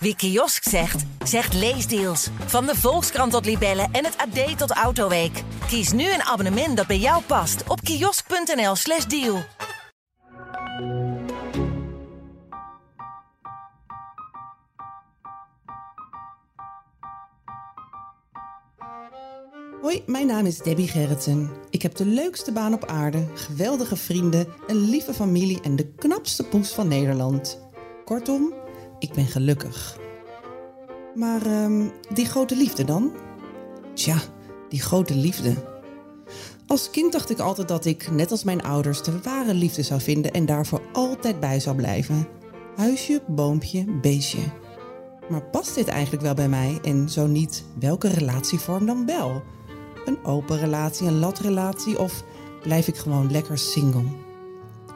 Wie kiosk zegt, zegt leesdeals. Van de Volkskrant tot Libellen en het AD tot Autoweek. Kies nu een abonnement dat bij jou past op kiosk.nl/slash deal. Hoi, mijn naam is Debbie Gerritsen. Ik heb de leukste baan op aarde, geweldige vrienden, een lieve familie en de knapste poes van Nederland. Kortom, ik ben gelukkig. Maar ehm, die grote liefde dan? Tja, die grote liefde. Als kind dacht ik altijd dat ik, net als mijn ouders, de ware liefde zou vinden en daarvoor altijd bij zou blijven. Huisje, boompje, beestje. Maar past dit eigenlijk wel bij mij? En zo niet, welke relatievorm dan wel? Een open relatie, een latrelatie of blijf ik gewoon lekker single?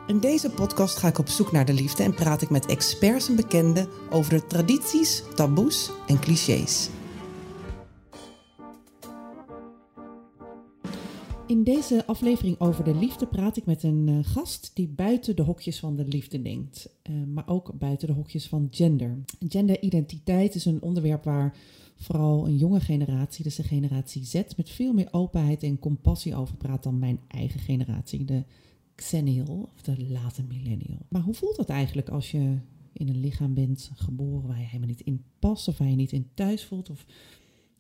In deze podcast ga ik op zoek naar de liefde en praat ik met experts en bekenden over de tradities, taboes en clichés. In deze aflevering over de liefde praat ik met een uh, gast die buiten de hokjes van de liefde denkt, uh, maar ook buiten de hokjes van gender. Genderidentiteit is een onderwerp waar vooral een jonge generatie, dus de generatie Z, met veel meer openheid en compassie over praat dan mijn eigen generatie, de Xennial of de late millennial. Maar hoe voelt dat eigenlijk als je in een lichaam bent geboren waar je helemaal niet in past of waar je niet in thuis voelt? Of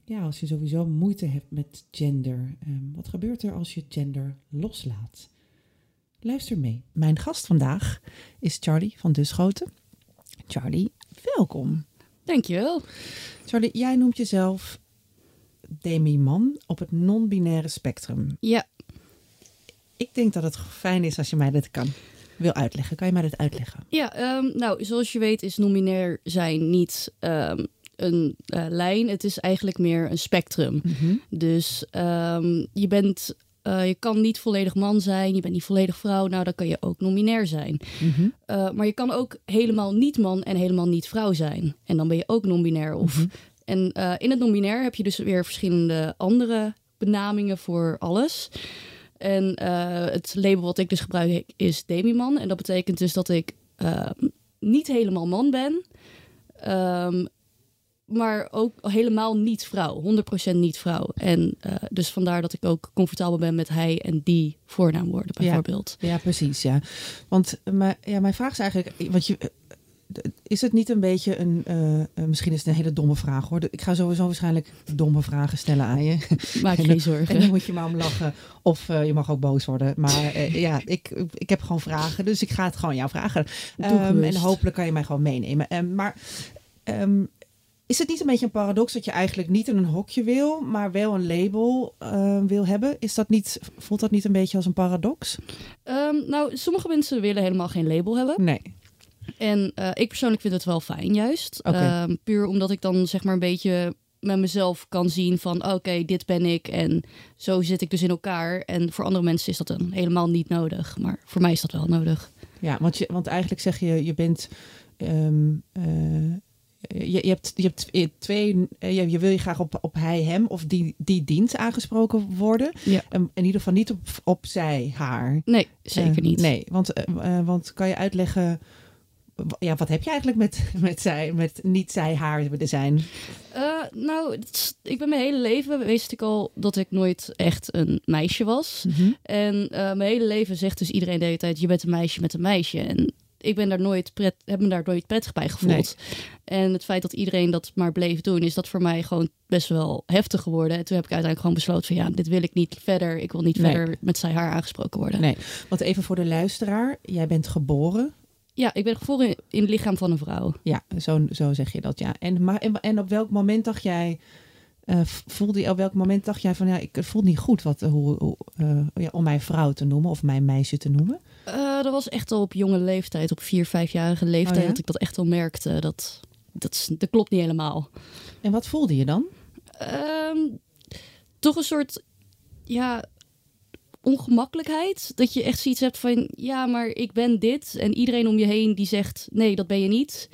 ja, als je sowieso moeite hebt met gender. Um, wat gebeurt er als je gender loslaat? Luister mee. Mijn gast vandaag is Charlie van Duschoten. Charlie, welkom. Dankjewel. Charlie, jij noemt jezelf demi-man op het non-binaire spectrum. Ja. Ik denk dat het fijn is als je mij dit kan wil uitleggen. Kan je mij dit uitleggen? Ja, um, nou, zoals je weet is non-binair zijn niet um, een uh, lijn. Het is eigenlijk meer een spectrum. Mm -hmm. Dus um, je bent... Uh, je kan niet volledig man zijn, je bent niet volledig vrouw. Nou, dan kan je ook non-binair zijn. Mm -hmm. uh, maar je kan ook helemaal niet man en helemaal niet vrouw zijn. En dan ben je ook non-binair. Of... Mm -hmm. En in het non-binair heb je dus weer verschillende andere benamingen voor alles. En uh, het label wat ik dus gebruik is demi-man. En dat betekent dus dat ik uh, niet helemaal man ben. Um, maar ook helemaal niet vrouw. 100% niet vrouw. En uh, dus vandaar dat ik ook comfortabel ben met hij en die voornaamwoorden bijvoorbeeld. Ja, ja precies. Ja. Want maar, ja, mijn vraag is eigenlijk... Want je, is het niet een beetje een. Uh, misschien is het een hele domme vraag hoor. Ik ga sowieso waarschijnlijk domme vragen stellen aan je. Maak je geen zorgen. En dan moet je maar om lachen. Of uh, je mag ook boos worden. Maar uh, ja, ik, ik heb gewoon vragen. Dus ik ga het gewoon jou vragen. Um, en hopelijk kan je mij gewoon meenemen. Um, maar. Um, is het niet een beetje een paradox dat je eigenlijk niet in een hokje wil, maar wel een label uh, wil hebben? Is dat niet, voelt dat niet een beetje als een paradox? Um, nou, sommige mensen willen helemaal geen label hebben. Nee. En uh, ik persoonlijk vind het wel fijn, juist. Okay. Um, puur omdat ik dan zeg maar een beetje met mezelf kan zien van oké, okay, dit ben ik en zo zit ik dus in elkaar. En voor andere mensen is dat dan helemaal niet nodig, maar voor mij is dat wel nodig. Ja, want, je, want eigenlijk zeg je, je bent. Um, uh, je, je, hebt, je hebt twee. Je, je wil je graag op, op hij, hem of die, die dient aangesproken worden. Ja. Um, in ieder geval niet op, op zij, haar. Nee, zeker uh, niet. Nee, want, uh, want kan je uitleggen ja, wat heb je eigenlijk met, met, zij, met niet zij haar willen zijn? Uh, nou, ik ben mijn hele leven wist ik al dat ik nooit echt een meisje was. Mhm. Mm -hmm. En uh, mijn hele leven zegt dus iedereen de hele tijd: je bent een meisje met een meisje. En ik ben daar nooit pret, heb me daar nooit prettig bij gevoeld. Nee. En het feit dat iedereen dat maar bleef doen, is dat voor mij gewoon best wel heftig geworden. En toen heb ik uiteindelijk gewoon besloten van ja, dit wil ik niet verder. Ik wil niet nee. verder met zij haar aangesproken worden. Nee, want even voor de luisteraar, jij bent geboren ja, ik ben geboren in, in het lichaam van een vrouw. Ja, zo, zo zeg je dat, ja. En, maar, en, en op welk moment dacht jij, uh, voelde je, op welk moment dacht jij van, ja, ik voel niet goed wat, hoe, hoe, uh, ja, om mij vrouw te noemen of mijn meisje te noemen? Uh, dat was echt al op jonge leeftijd, op vier, vijfjarige leeftijd, oh, ja? dat ik dat echt al merkte. Dat, dat, dat klopt niet helemaal. En wat voelde je dan? Um, toch een soort, ja, ongemakkelijkheid. Dat je echt zoiets hebt van, ja, maar ik ben dit. En iedereen om je heen die zegt, nee, dat ben je niet.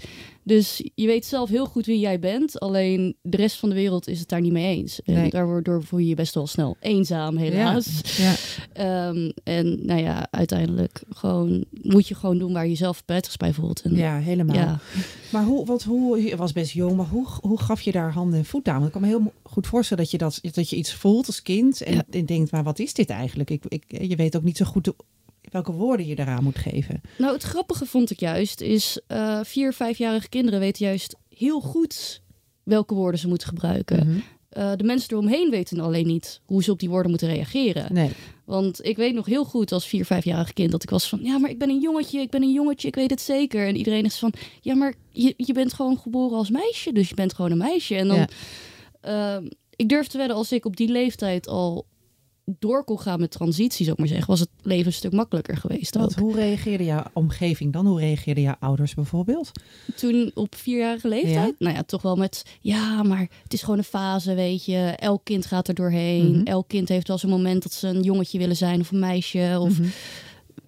Dus je weet zelf heel goed wie jij bent. Alleen de rest van de wereld is het daar niet mee eens. En Nee. daardoor voel je je best wel snel eenzaam, helaas. Ja. Ehm, en nou ja, uiteindelijk gewoon, moet je gewoon doen waar je jezelf prettigst bij voelt. En, Ja, helemaal. ja. Maar hoe, wat, hoe, je was best jong, maar hoe, hoe gaf je daar handen en voet aan? Want ik kan me heel goed voorstellen dat je, dat, dat je iets voelt als kind en, en denkt, maar wat is dit eigenlijk? Ik, ik, je weet ook niet zo goed welke woorden je daaraan moet geven. Nou, het grappige vond ik juist, is eh vier, vijfjarige kinderen weten juist heel goed welke woorden ze moeten gebruiken. Mhm. Eh, de mensen eromheen weten alleen niet hoe ze op die woorden moeten reageren. Nee. Want ik weet nog heel goed als vier, vijfjarig kind dat ik was van... ja, maar ik ben een jongetje, ik ben een jongetje, ik weet het zeker. En iedereen is van, ja, maar je, je bent gewoon geboren als meisje. Dus je bent gewoon een meisje. En dan, Ja. ehm, ik durf te wedden, als ik op die leeftijd al door kon gaan met transitie, zou ik maar zeggen... was het leven een stuk makkelijker geweest ook. Want hoe reageerde jouw omgeving dan? Hoe reageerden jouw ouders bijvoorbeeld? Toen op vierjarige leeftijd, Ja? nou ja, toch wel met... ja, maar het is gewoon een fase, weet je. Elk kind gaat er doorheen. Mhm. Elk kind heeft wel zo'n moment dat ze een jongetje willen zijn of een meisje. Of Mhm.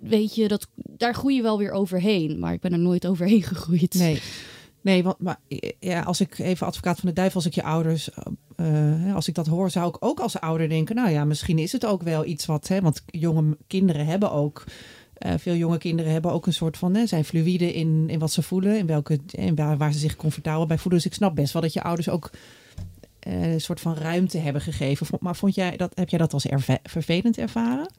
weet je, dat, daar groei je wel weer overheen. Maar ik ben er nooit overheen gegroeid. Nee. Nee, want maar, ja, als ik even advocaat van de duivel, als ik je ouders, eh, als ik dat hoor, zou ik ook als ouder denken, nou ja, misschien is het ook wel iets wat, hè, want jonge kinderen hebben ook, eh, veel jonge kinderen hebben ook een soort van, hè, zijn fluïde in, in wat ze voelen, in welke, in waar, waar ze zich comfortabel bij voelen. Dus ik snap best wel dat je ouders ook eh, een soort van ruimte hebben gegeven. Maar vond jij dat, heb jij dat als erve- vervelend ervaren?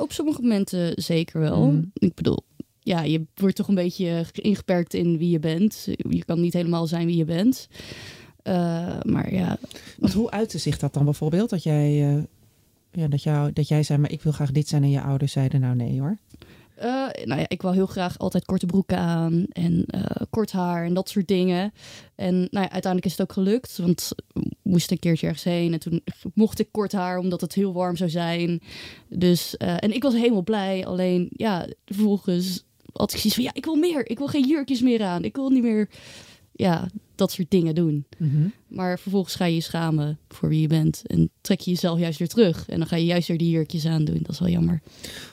Op sommige momenten zeker wel. Mhm. Ik bedoel, ja, je wordt toch een beetje ingeperkt in wie je bent. Je kan niet helemaal zijn wie je bent. Eh, maar ja, Want hoe uitte zich dat dan bijvoorbeeld? Dat jij, eh, ja, dat, jou, dat jij zei, maar ik wil graag dit zijn en je ouders zeiden, nou nee hoor. Eh, nou ja, ik wil heel graag altijd korte broeken aan en kort haar en dat soort dingen. En nou ja, uiteindelijk is het ook gelukt, want ik moest een keertje ergens heen en toen mocht ik kort haar omdat het heel warm zou zijn. Dus, en ik was helemaal blij, alleen ja, vervolgens had ik zoiets van ja, ik wil meer. Ik wil geen jurkjes meer aan. Ik wil niet meer, ja, dat soort dingen doen. Mhm. Maar vervolgens ga je je schamen voor wie je bent en trek je jezelf juist weer terug. En dan ga je juist weer die jurkjes aandoen. Dat is wel jammer.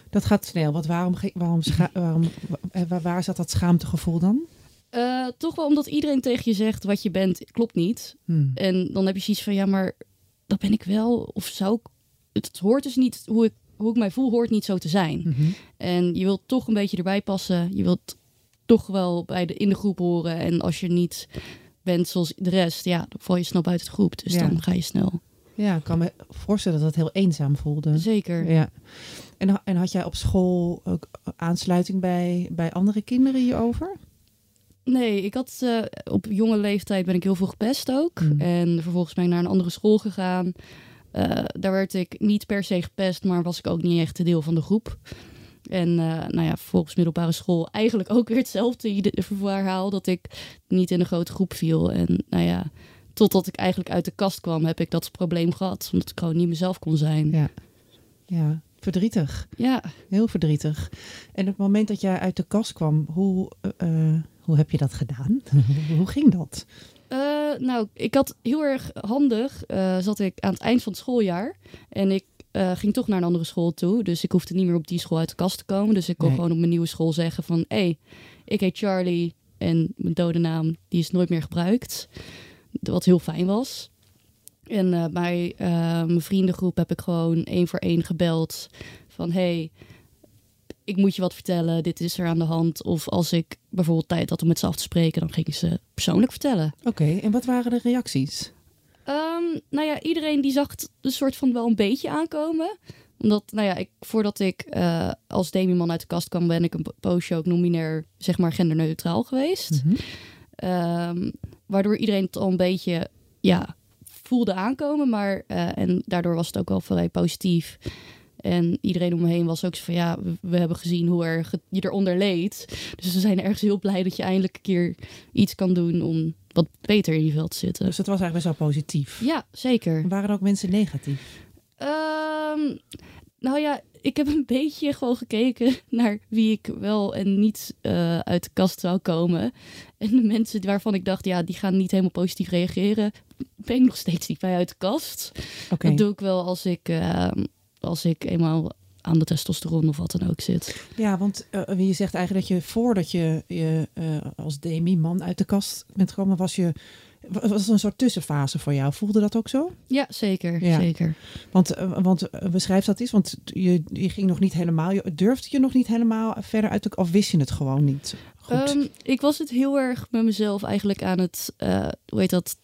Dat gaat snel. Want waarom, waarom, waarom eh, waar, waar zat dat schaamtegevoel dan? Eh, toch wel omdat iedereen tegen je zegt wat je bent, klopt niet. Hmm. En dan heb je zoiets van, ja, maar dat ben ik wel. Of zou ik... Het, het hoort dus niet, hoe ik, hoe ik mij voel, hoort niet zo te zijn. Mhm. En je wilt toch een beetje erbij passen. Je wilt toch wel bij de, in de groep horen. En als je niet bent zoals de rest, ja, dan val je snel buiten de groep. Dus Ja. dan ga je snel. Ja, ik kan me voorstellen dat het heel eenzaam voelde. Zeker. Ja. En, en had jij op school ook aansluiting bij, bij andere kinderen hierover? Nee, ik had eh, op jonge leeftijd ben ik heel veel gepest ook. Mm. En vervolgens ben ik naar een andere school gegaan. Eh, daar werd ik niet per se gepest, maar was ik ook niet echt deel van de groep. En eh, nou ja, vervolgens middelbare school eigenlijk ook weer hetzelfde verhaal. Dat ik niet in een grote groep viel. En nou ja, totdat ik eigenlijk uit de kast kwam, heb ik dat probleem gehad. Omdat ik gewoon niet mezelf kon zijn. Ja. Ja, verdrietig. Ja, Heel verdrietig. En op het moment dat jij uit de kast kwam, hoe, eh, eh, hoe heb je dat gedaan? hoe ging dat? Eh, nou, ik had heel erg handig, eh, zat ik aan het eind van het schooljaar. En ik eh, ging toch naar een andere school toe. Dus ik hoefde niet meer op die school uit de kast te komen. Dus ik kon Nee. gewoon op mijn nieuwe school zeggen van... hé, hey, ik heet Charlie en mijn dodennaam die is nooit meer gebruikt. Wat heel fijn was. En eh, bij eh, mijn vriendengroep heb ik gewoon één voor één gebeld van... hey, ik moet je wat vertellen, dit is er aan de hand. Of als ik bijvoorbeeld tijd had om met ze af te spreken... dan ging ik ze persoonlijk vertellen. Oké, en wat waren de reacties? Ehm, nou ja, iedereen die zag het een soort van wel een beetje aankomen. Omdat, nou ja, ik, voordat ik eh, als demiman uit de kast kwam, ben ik een po- poosje ook nominair, zeg maar, genderneutraal geweest. Mhm. Ehm, waardoor iedereen het al een beetje, ja, voelde aankomen. Maar, eh, en daardoor was het ook wel vrij positief. En iedereen om me heen was ook zo van, ja, we, hebben gezien hoe erg het- je eronder leed. Dus we zijn ergens heel blij dat je eindelijk een keer iets kan doen om wat beter in je vel te zitten. Dus dat was eigenlijk best wel positief. Ja, zeker. Waren er ook mensen negatief? Ehm, nou ja, ik heb een beetje gewoon gekeken naar wie ik wel en niet eh, uit de kast zou komen. En de mensen waarvan ik dacht, ja, die gaan niet helemaal positief reageren, ben ik nog steeds niet bij uit de kast. Oké. Dat doe ik wel als ik, ehm, als ik eenmaal aan de testosteron of wat dan ook zit. Ja, want uh, je zegt eigenlijk dat je voordat je, je uh, als demi-man uit de kast bent gekomen, was je was het een soort tussenfase voor jou. Voelde dat ook zo? Ja, zeker. Ja. zeker. Want, uh, want beschrijf dat eens, want je, je ging nog niet helemaal, je, durfde je nog niet helemaal verder uit de, of wist je het gewoon niet? Goed. Um, ik was het heel erg met mezelf eigenlijk aan het, hoe heet dat,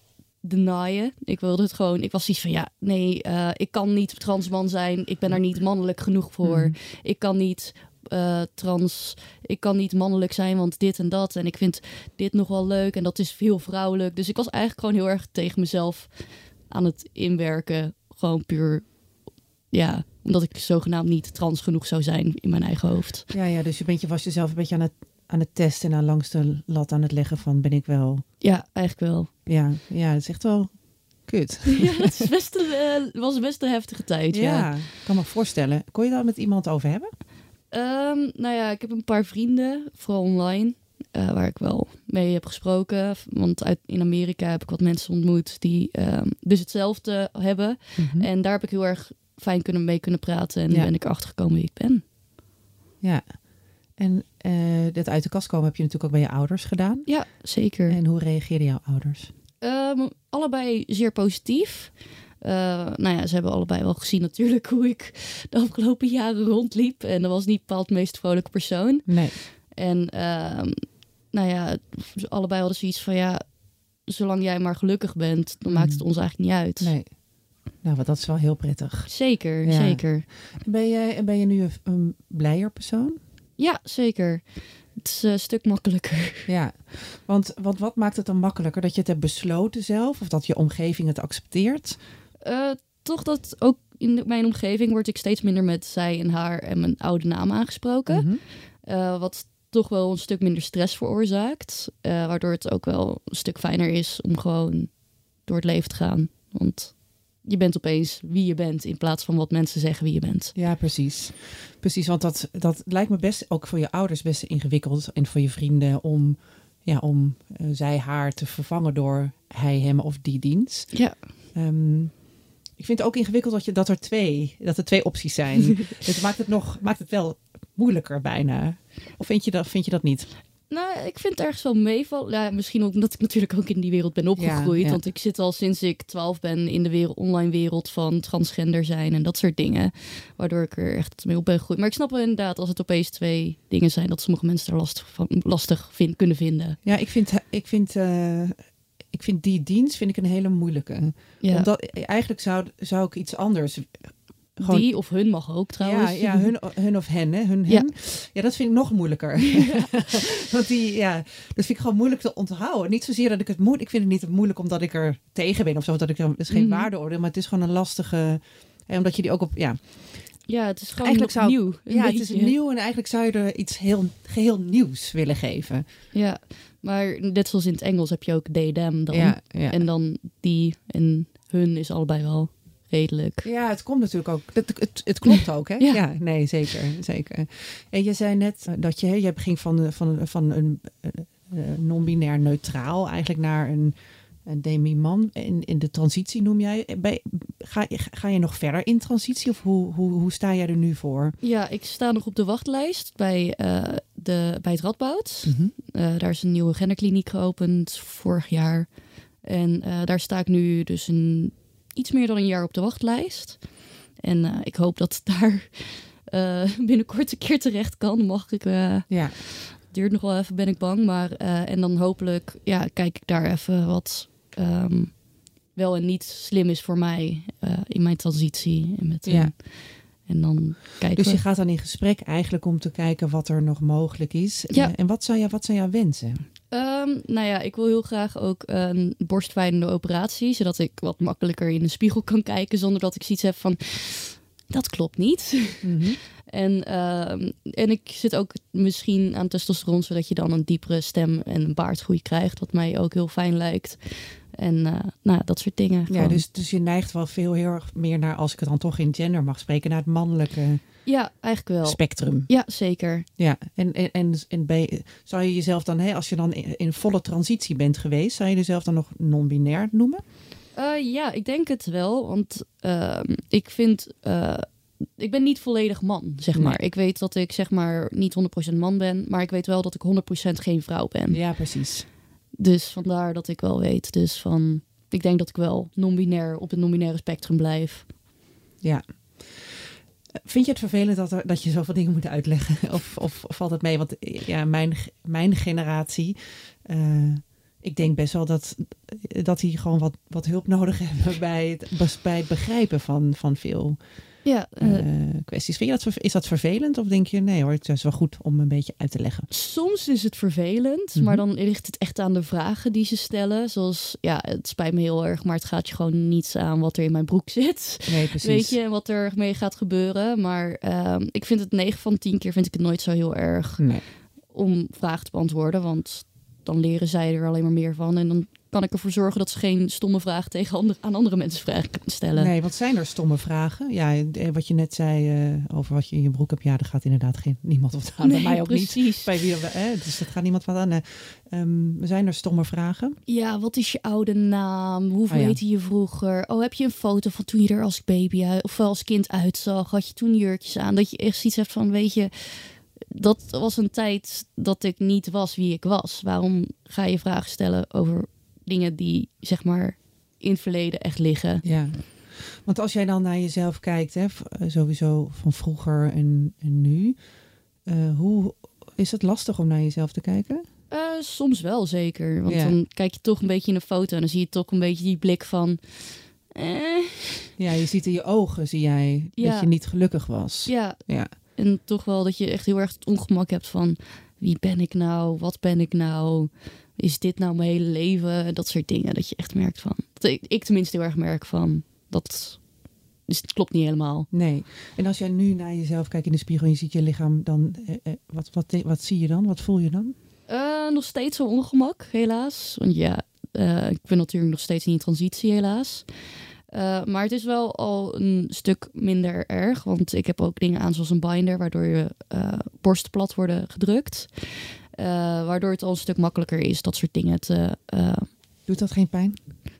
denyen. Ik wilde het gewoon. Ik was iets van ja, nee, uh, ik kan niet transman zijn. Ik ben er niet mannelijk genoeg voor. Hmm. Ik kan niet uh, trans. Ik kan niet mannelijk zijn, want dit en dat. En ik vind dit nog wel leuk en dat is veel vrouwelijk. Dus ik was eigenlijk gewoon heel erg tegen mezelf aan het inwerken. Gewoon puur, ja, omdat ik zogenaamd niet trans genoeg zou zijn in mijn eigen hoofd. Ja, ja dus je bent je was jezelf een beetje aan het aan het testen en aan langs de lat aan het leggen van ben ik wel. Ja, eigenlijk wel. Ja, ja, het is echt wel kut. Ja, het is best een, uh, was best een heftige tijd. Ja, ja, kan me voorstellen. Kon je daar met iemand over hebben? Um, nou ja, ik heb een paar vrienden, vooral online, uh, waar ik wel mee heb gesproken. Want uit, in Amerika heb ik wat mensen ontmoet die um, dus hetzelfde hebben. Mhm. Mm -hmm. En daar heb ik heel erg fijn kunnen mee kunnen praten. En Ja. ben ik achtergekomen wie ik ben. Ja. En uh, dat uit de kast komen heb je natuurlijk ook bij je ouders gedaan. Ja, zeker. En hoe reageerden jouw ouders? Um, allebei zeer positief. Uh, nou ja, ze hebben allebei wel gezien natuurlijk hoe ik de afgelopen jaren rondliep. En dat was niet bepaald de meest vrolijke persoon. Nee. En uh, nou ja, allebei hadden zoiets van ja, zolang jij maar gelukkig bent, dan mm. maakt het ons eigenlijk niet uit. Nee. Nou, wat dat is wel heel prettig. Zeker, ja. zeker. Ben je, ben je nu een, een blijer persoon? Ja, zeker. Het is een stuk makkelijker. Ja, want, want wat maakt het dan makkelijker? Dat je het hebt besloten zelf of dat je omgeving het accepteert? Uh, toch dat ook in mijn omgeving word ik steeds minder met zij en haar en mijn oude naam aangesproken. Mhm. Mm -hmm. uh, wat toch wel een stuk minder stress veroorzaakt. Uh, waardoor het ook wel een stuk fijner is om gewoon door het leven te gaan. Want je bent opeens wie je bent in plaats van wat mensen zeggen wie je bent. Ja, precies. Precies, want dat, dat lijkt me best ook voor je ouders best ingewikkeld en voor je vrienden om, ja, om uh, zij haar te vervangen door hij, hem of die dienst. Ja. Um, ik vind het ook ingewikkeld dat, je, dat er twee, dat er twee opties zijn. het maakt het nog, maakt het wel moeilijker bijna. Of vind je dat, vind je dat niet? Nou, ik vind het ergens wel meevallen. Ja, misschien ook omdat ik natuurlijk ook in die wereld ben opgegroeid. Ja. Want ik zit al sinds ik 12 ben in de wereld, online wereld van transgender zijn en dat soort dingen. Waardoor ik er echt mee op ben gegroeid. Maar ik snap wel inderdaad als het opeens twee dingen zijn dat sommige mensen er lastig, van, lastig vind, kunnen vinden. Ja, ik vind, ik vind, uh, ik vind die dienst vind ik een hele moeilijke. Ja. Omdat eigenlijk zou, zou ik iets anders gewoon... Die of hun mag ook trouwens. Ja, ja hun, hun of hen, hè? Hun, hen. Ja. dat vind ik nog moeilijker. Want die, ja, dat vind ik gewoon moeilijk te onthouden. Niet zozeer dat ik het moet. Ik vind het niet moeilijk omdat ik er tegen ben of zo. Dat ik er, is geen Mhm. waardeoordeel, maar het is gewoon een lastige. Hè, omdat je die ook op. Ja, Ja, het is gewoon Eigenlijk zou- nieuw. ja het is nieuw en eigenlijk zou je er iets heel geheel nieuws willen geven. Ja, maar net zoals in het Engels heb je ook they, them dan. Ja, ja. En dan die en hun is allebei wel redelijk. Ja, het komt natuurlijk ook. Het, het, het klopt ook, hè? Ja. Ja, nee, zeker. zeker. En je zei net eh, dat je, hè, je ging van, van, van een eh, eh, non-binair neutraal eigenlijk naar een, een demi-man. In, in de transitie noem jij. Bij, ga, je- ga je nog verder in transitie of hoe, hoe, hoe sta jij er nu voor? Ja, ik sta nog op de wachtlijst bij, eh, de, bij het Radboud. Eh, daar is een nieuwe genderkliniek geopend vorig jaar. En eh, daar sta ik nu dus een, iets meer dan een jaar op de wachtlijst. En eh, ik hoop dat het daar eh, binnenkort een keer terecht kan. Mag ik, eh, Ja, duurt nog wel even, ben ik bang. Maar, en dan hopelijk ja, kijk ik daar even wat ehm, wel en niet slim is voor mij in mijn transitie. En, met, Ja. en dan kijken dus we. je gaat dan in gesprek eigenlijk om te kijken wat er nog mogelijk is. Ja. En wat zijn, jou, wat zijn jouw wensen? Ehm, nou ja, ik wil heel graag ook een borstwijdende operatie, zodat ik wat makkelijker in de spiegel kan kijken zonder dat ik zoiets heb van dat klopt niet. En, ehm, en ik zit ook misschien aan testosteron, zodat je dan een diepere stem en een baardgroei krijgt, wat mij ook heel fijn lijkt. En eh, nou, dat soort dingen. Ja, Gewoon. dus, dus je neigt wel veel heel erg meer naar, als ik het dan toch in gender mag spreken, naar het mannelijke ja, eigenlijk wel. spectrum. Ja, zeker. Ja, en, en, en, zou je jezelf dan, hè, als je dan in, in volle transitie bent geweest, zou je jezelf dan nog non-binair noemen? Eh, ja, ik denk het wel. Want ehm, ik vind eh, ik ben niet volledig man, zeg Nee. maar. Ik weet dat ik zeg maar niet 100% man ben, maar ik weet wel dat ik 100% geen vrouw ben. Ja, precies. Dus vandaar dat ik wel weet. Dus van, ik denk dat ik wel non-binair op het non-binaire spectrum blijf. Ja. Vind je het vervelend dat, dat je zoveel dingen moet uitleggen? Of, of, valt het mee? Want ja, mijn, mijn generatie, eh, ik denk best wel dat, dat die gewoon wat, wat hulp nodig hebben bij het, bij het begrijpen van, van veel Ja, eh, eh, kwesties. Vind je dat, is dat vervelend? Of denk je, nee hoor, het is wel goed om een beetje uit te leggen? soms is het vervelend, Mhm. maar dan ligt het echt aan de vragen die ze stellen. Zoals, ja, het spijt me heel erg, maar het gaat je gewoon niets aan wat er in mijn broek zit. Nee, precies. Weet je, en wat er mee gaat gebeuren. Maar ehm, ik vind het 9 van 10 keer vind ik het nooit zo heel erg Nee. om vragen te beantwoorden. Want dan leren zij er alleen maar meer van. En dan kan ik ervoor zorgen dat ze geen stomme vragen tegen ander- aan andere mensen vragen stellen. Nee, wat zijn er stomme vragen? Ja, eh, wat je net zei eh, over wat je in je broek hebt. Ja, daar gaat inderdaad geen, niemand wat aan. bij mij ook niet. precies. Bij wie, hè, dus dat gaat niemand wat aan. Ehm, zijn er stomme vragen? Ja, wat is je oude naam? Hoeveel Oh ja. heette je vroeger? Oh, heb je een foto van toen je er als baby of als kind uitzag? Had je toen jurkjes aan? Dat je echt iets hebt van, weet je, dat was een tijd dat ik niet was wie ik was. Waarom ga je vragen stellen over dingen die, zeg maar, in het verleden echt liggen? Ja. Want als jij dan naar jezelf kijkt, hè, eh, sowieso van vroeger en, en nu. eh, hoe is het lastig om naar jezelf te kijken? Eh, soms wel, zeker. Want Ja. dan kijk je toch een beetje in een foto en dan zie je toch een beetje die blik van... Eh, Ja, je ziet in je ogen, zie jij, Ja. dat je niet gelukkig was. ja, Ja. En toch wel dat je echt heel erg het ongemak hebt van wie ben ik nou? Wat ben ik nou? Is dit nou mijn hele leven? Dat soort dingen. Dat je echt merkt van. Dat ik, ik tenminste heel erg merk van dat. Dus het klopt niet helemaal. Nee. En als jij nu naar jezelf kijkt in de spiegel en je ziet je lichaam, dan eh, eh, wat, wat, wat zie je dan? Wat voel je dan? Eh, nog steeds zo'n ongemak, helaas. Want ja, ik ben natuurlijk nog steeds in die transitie, helaas. Maar het is wel al een stuk minder erg. Want ik heb ook dingen aan zoals een binder, waardoor je borsten plat worden gedrukt. Eh, waardoor het al een stuk makkelijker is dat soort dingen te. eh, Doet dat geen pijn?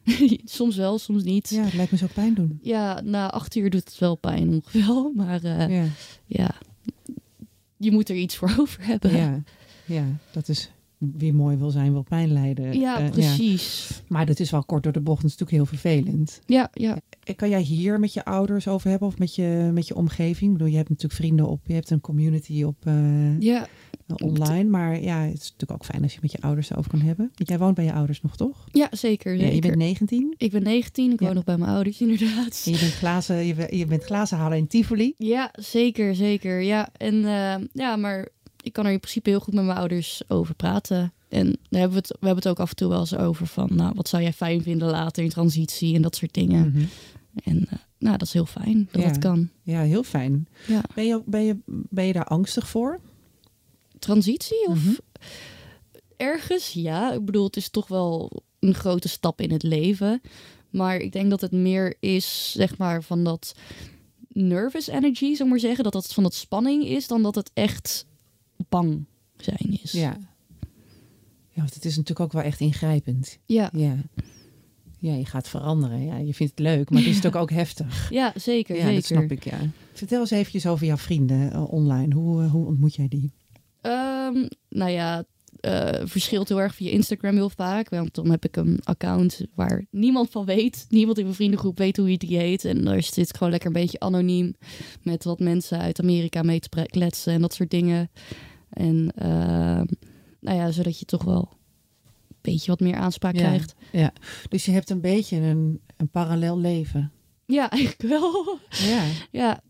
soms wel, soms niet. Ja. Ja, het lijkt me zo pijn doen. na acht uur doet het wel pijn ongeveer. Maar eh, ja. Ja. je moet er iets voor over hebben. Ja. ja, dat is wie mooi wil zijn, wil pijn lijden. Ja, precies. Maar dat is wel kort door de bocht. Dat is natuurlijk heel vervelend. Ja, ja. Kan jij hier met je ouders over hebben of met je, met je omgeving? Ik bedoel, je hebt natuurlijk vrienden op, je hebt een community op ja. Online. Maar ja, het is natuurlijk ook fijn als je met je ouders erover kan hebben. Want jij woont bij je ouders nog, toch? Ja, zeker. Ja, zeker. je bent 19 Ik ben 19, ik Ja. woon nog bij mijn ouders inderdaad. en je bent glazen, je, bent- je bent glazen halen in Tivoli. Ja, zeker, zeker. Ja, en eh, ja, maar ik kan er in principe heel goed met mijn ouders over praten. En daar hebben we, het, we hebben het ook af en toe wel eens over van, nou, wat zou jij fijn vinden later in transitie en dat soort dingen. Mhm. En eh, nou, dat is heel fijn dat Ja. kan. Ja, heel fijn. Ja. Ben je, ben, je, ben je daar angstig voor? Transitie of Mhm. ergens? Ja, ik bedoel, het is toch wel een grote stap in het leven. Maar ik denk dat het meer is, zeg maar, van dat nervous energy, zou maar zeggen. Dat dat van dat spanning is, dan dat het echt bang zijn is. Ja. Ja, want het is natuurlijk ook wel echt ingrijpend. Ja, Ja. Ja, je gaat veranderen. Ja, je vindt het leuk, maar het is natuurlijk ook heftig. ja zeker, Ja, zeker. dat snap ik, ja. Vertel eens eventjes over jouw vrienden eh, online. Hoe, eh, hoe ontmoet jij die? Ehm, nou ja, eh, verschilt heel erg via Instagram heel vaak. Want dan heb ik een account waar niemand van weet. Niemand in mijn vriendengroep weet hoe je die heet. En daar zit ik gewoon lekker een beetje anoniem. Met wat mensen uit Amerika mee te kletsen en dat soort dingen. En ehm, nou ja, zodat je toch wel een beetje wat meer aanspraak Ja. krijgt. Ja. Dus je hebt een beetje een, een parallel leven. Ja, eigenlijk wel. Ja. Ja,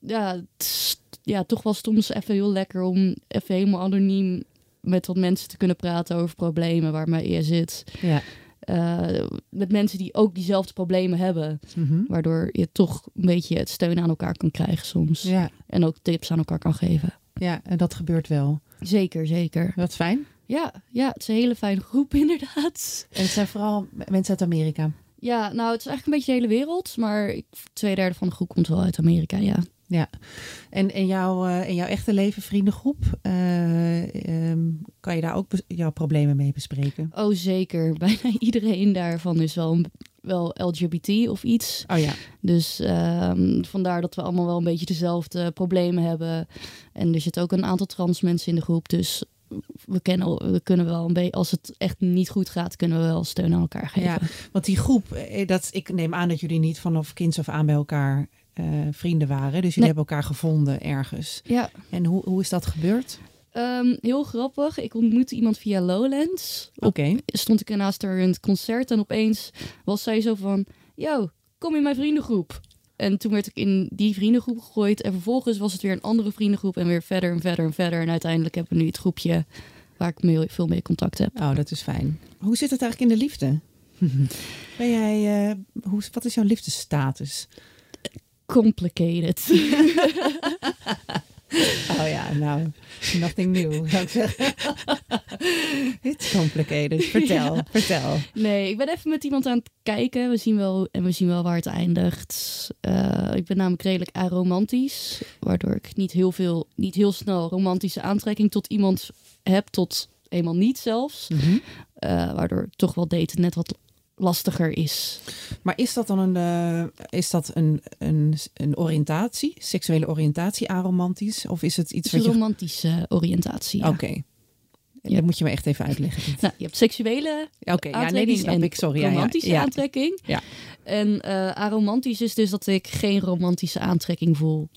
ja, het is- ja, toch wel soms even heel lekker om even helemaal anoniem met wat mensen te kunnen praten over problemen waarmee je zit. Ja. Eh, met mensen die ook diezelfde problemen hebben. Mhm. Waardoor je toch een beetje het steun aan elkaar kan krijgen soms. ja. En ook tips aan elkaar kan geven. Ja, en dat gebeurt wel. Zeker, zeker. Wat fijn. Ja, ja, het is een hele fijne groep inderdaad. En het zijn vooral mensen uit Amerika. Ja, nou, het is eigenlijk een beetje de hele wereld. Maar twee derde van de groep komt wel uit Amerika, ja. Ja. En in jouw, eh, in jouw echte leven, vriendengroep, eh, ehm, kan je daar ook jouw problemen mee bespreken? Oh, zeker. Bijna iedereen daarvan is wel een wel LGBT of iets. Oh ja. Dus ehm, vandaar dat we allemaal wel een beetje dezelfde problemen hebben. En er zitten ook een aantal trans mensen in de groep. Dus we, kennen, we kunnen wel een beetje, als het echt niet goed gaat, kunnen we wel steun aan elkaar geven. Ja, want die groep, eh, dat, ik neem aan dat jullie niet vanaf kinds af aan bij elkaar eh, vrienden waren. Dus jullie Nee. hebben elkaar gevonden ergens. ja. En hoe, hoe is dat gebeurd? Ehm, heel grappig. Ik ontmoette iemand via Lowlands. Oké. Stond ik naast haar in het concert en opeens was zij zo van... Yo, kom in mijn vriendengroep. En toen werd ik in die vriendengroep gegooid. En vervolgens was het weer een andere vriendengroep. En weer verder en verder en verder. En uiteindelijk hebben we nu het groepje waar ik mee, veel mee contact heb. Oh, dat is fijn. Hoe zit het eigenlijk in de liefde? Ben jij, eh, hoe, wat is jouw liefdesstatus? Complicated. Oh ja, nou, nothing new, zou ik zeggen. It's complicated. Vertel, vertel. Nee, ik ben even met iemand aan het kijken. We zien wel, en we zien wel waar het eindigt. Eh, ik ben namelijk redelijk aromantisch. Waardoor ik niet heel, veel, niet heel snel romantische aantrekking tot iemand heb. Tot eenmaal niet zelfs. Eh, waardoor toch wel daten net wat lastiger is. Maar is dat dan een, eh, is dat een, een, een oriëntatie, seksuele oriëntatie, aromantisch? Of is het iets is een wat je... romantische oriëntatie. ja. Oké. Ja. Dat moet je me echt even uitleggen. Nou, je hebt seksuele Ja, Oké, ja, nee, die aantrekking snap ik. Sorry. ja, ja. romantische ja. aantrekking. Ja. En eh, aromantisch is dus dat ik geen romantische aantrekking voel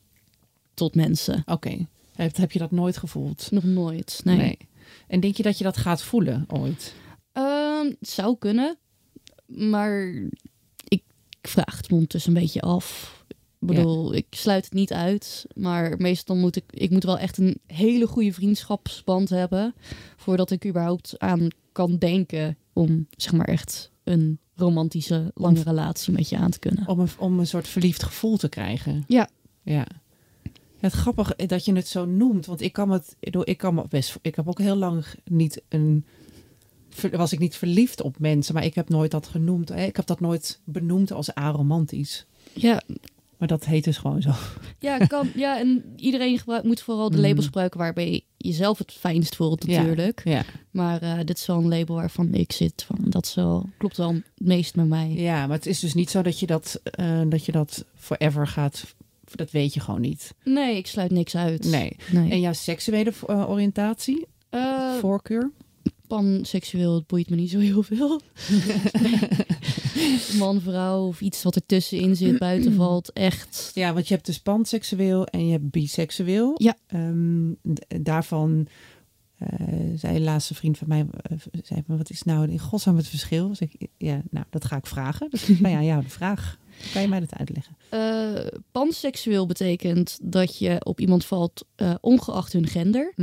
tot mensen. Oké. Heb, heb je dat nooit gevoeld? Nog nooit. Nee. En denk je dat je dat gaat voelen ooit? Ehm, het zou kunnen, maar ik vraag het me ondertussen een beetje af. Ik bedoel, ik sluit het niet uit, maar meestal moet ik, ik moet wel echt een hele goede vriendschapsband hebben voordat ik überhaupt aan kan denken om zeg maar echt een romantische lange relatie met je aan te kunnen. Om een, om een soort verliefd gevoel te krijgen. Ja. Ja. Het grappige dat je het zo noemt, want ik kan het, ik kan me best, ik heb ook heel lang niet een, was ik niet verliefd op mensen, maar ik heb nooit dat genoemd. hè. Ik heb dat nooit benoemd als aromantisch. Ja, Maar dat heet dus gewoon zo. ja, kan, ja en iedereen gebruikt, moet vooral de Mm. labels gebruiken waarbij je zelf het fijnst voelt natuurlijk. Ja. Maar eh, dit is wel een label waarvan ik zit. Van, dat wel, klopt wel het meest met mij. ja, maar het is dus niet zo dat je dat, eh, dat je dat forever gaat. Dat weet je gewoon niet. Nee, ik sluit niks uit. Nee. nee. En jouw seksuele eh, oriëntatie, Eh, voorkeur? Panseksueel, het boeit me niet zo heel veel. Man, vrouw of iets wat ertussenin zit, buiten valt. Echt. Ja, want je hebt dus panseksueel en je hebt biseksueel. Ja. Ehm, daarvan eh, zei een laatste vriend van mij, eh, zei van, wat is nou in godsnaam het verschil? Ik, ja, nou, dat ga ik vragen. Dus aan jou de vraag. Kan je mij dat uitleggen? Eh, panseksueel betekent dat je op iemand valt eh, ongeacht hun gender.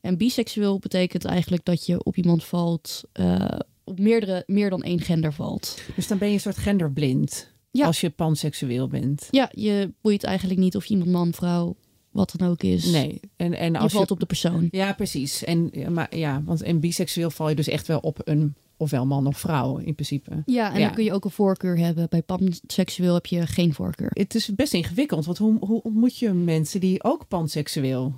En biseksueel betekent eigenlijk dat je op iemand valt eh, op meerdere, meer dan één gender valt. Dus dan ben je een soort genderblind Ja. als je panseksueel bent. Ja, je boeit eigenlijk niet of je iemand man, vrouw, wat dan ook is. Nee. En, en je als valt je, op de persoon. Ja, precies. En, maar, ja, want in biseksueel val je dus echt wel op een ofwel man of vrouw in principe. Ja, en Ja. dan kun je ook een voorkeur hebben. Bij panseksueel heb je geen voorkeur. Het is best ingewikkeld, want hoe, hoe ontmoet je mensen die ook panseksueel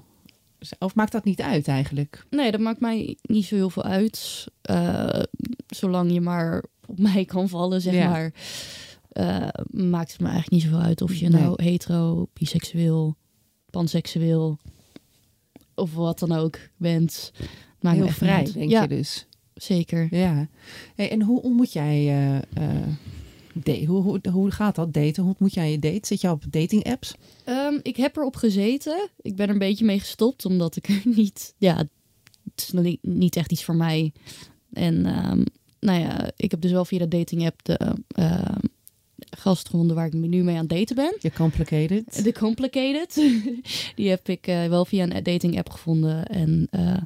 zijn? Of maakt dat niet uit eigenlijk? Nee, dat maakt mij niet zo heel veel uit. Eh, zolang je maar op mij kan vallen, zeg Ja. maar. eh, maakt het me eigenlijk niet zoveel uit of je Nee. nou hetero, biseksueel, panseksueel of wat dan ook bent. Maakt Heel vrij, uit. denk ja, je dus. Zeker. Ja. Hey, en hoe ontmoet jij... eh eh, da- hoe, hoe, hoe gaat dat, daten? Hoe ontmoet jij je date? Zit je op dating apps? Ehm, ik heb erop gezeten. Ik ben er een beetje mee gestopt, omdat ik er niet... Ja, het is niet, echt iets voor mij. En ehm, nou ja, ik heb dus wel via de dating app de ehm, gast gevonden waar ik nu mee aan het daten ben. Je complicated? The Complicated. Die heb ik eh, wel via een dating app gevonden. En, eh,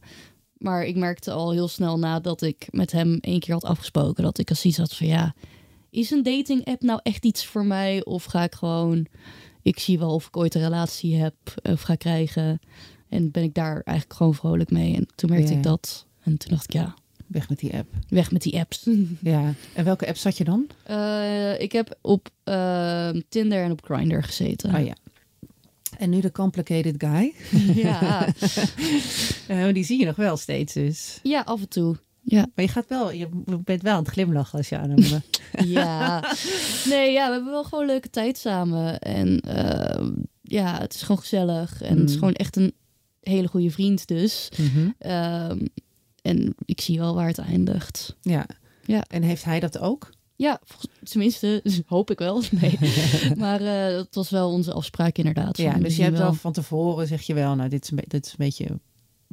maar ik merkte al heel snel nadat ik met hem één keer had afgesproken... dat ik als iets had van ja, is een dating app nou echt iets voor mij? Of ga ik gewoon... Ik zie wel of ik ooit een relatie heb of ga krijgen. En ben ik daar eigenlijk gewoon vrolijk mee. En toen merkte Ja. ik dat. En toen dacht ik ja, Weg met die app. weg met die apps. Ja. En welke app zat je dan? Eh, ik heb op eh, Tinder en op Grindr gezeten. Oh ja. En nu de complicated guy. ja. Eh, die zie je nog wel steeds dus. Ja, af en toe. Ja. Maar je gaat wel, je bent wel aan het glimlachen als je aan hem... Ja. Nee, ja, we hebben wel gewoon leuke tijd samen. En uh, ja, het is gewoon gezellig. En het is Mm. gewoon echt een hele goede vriend dus. Mhm. Ehm, en ik zie wel waar het eindigt. Ja. Ja. En heeft hij dat ook? Ja, tenminste, hoop ik wel. Nee. maar dat was wel onze afspraak inderdaad. Ja, dus je hebt wel van tevoren, zeg je wel, nou, dit is een, be- dit is een beetje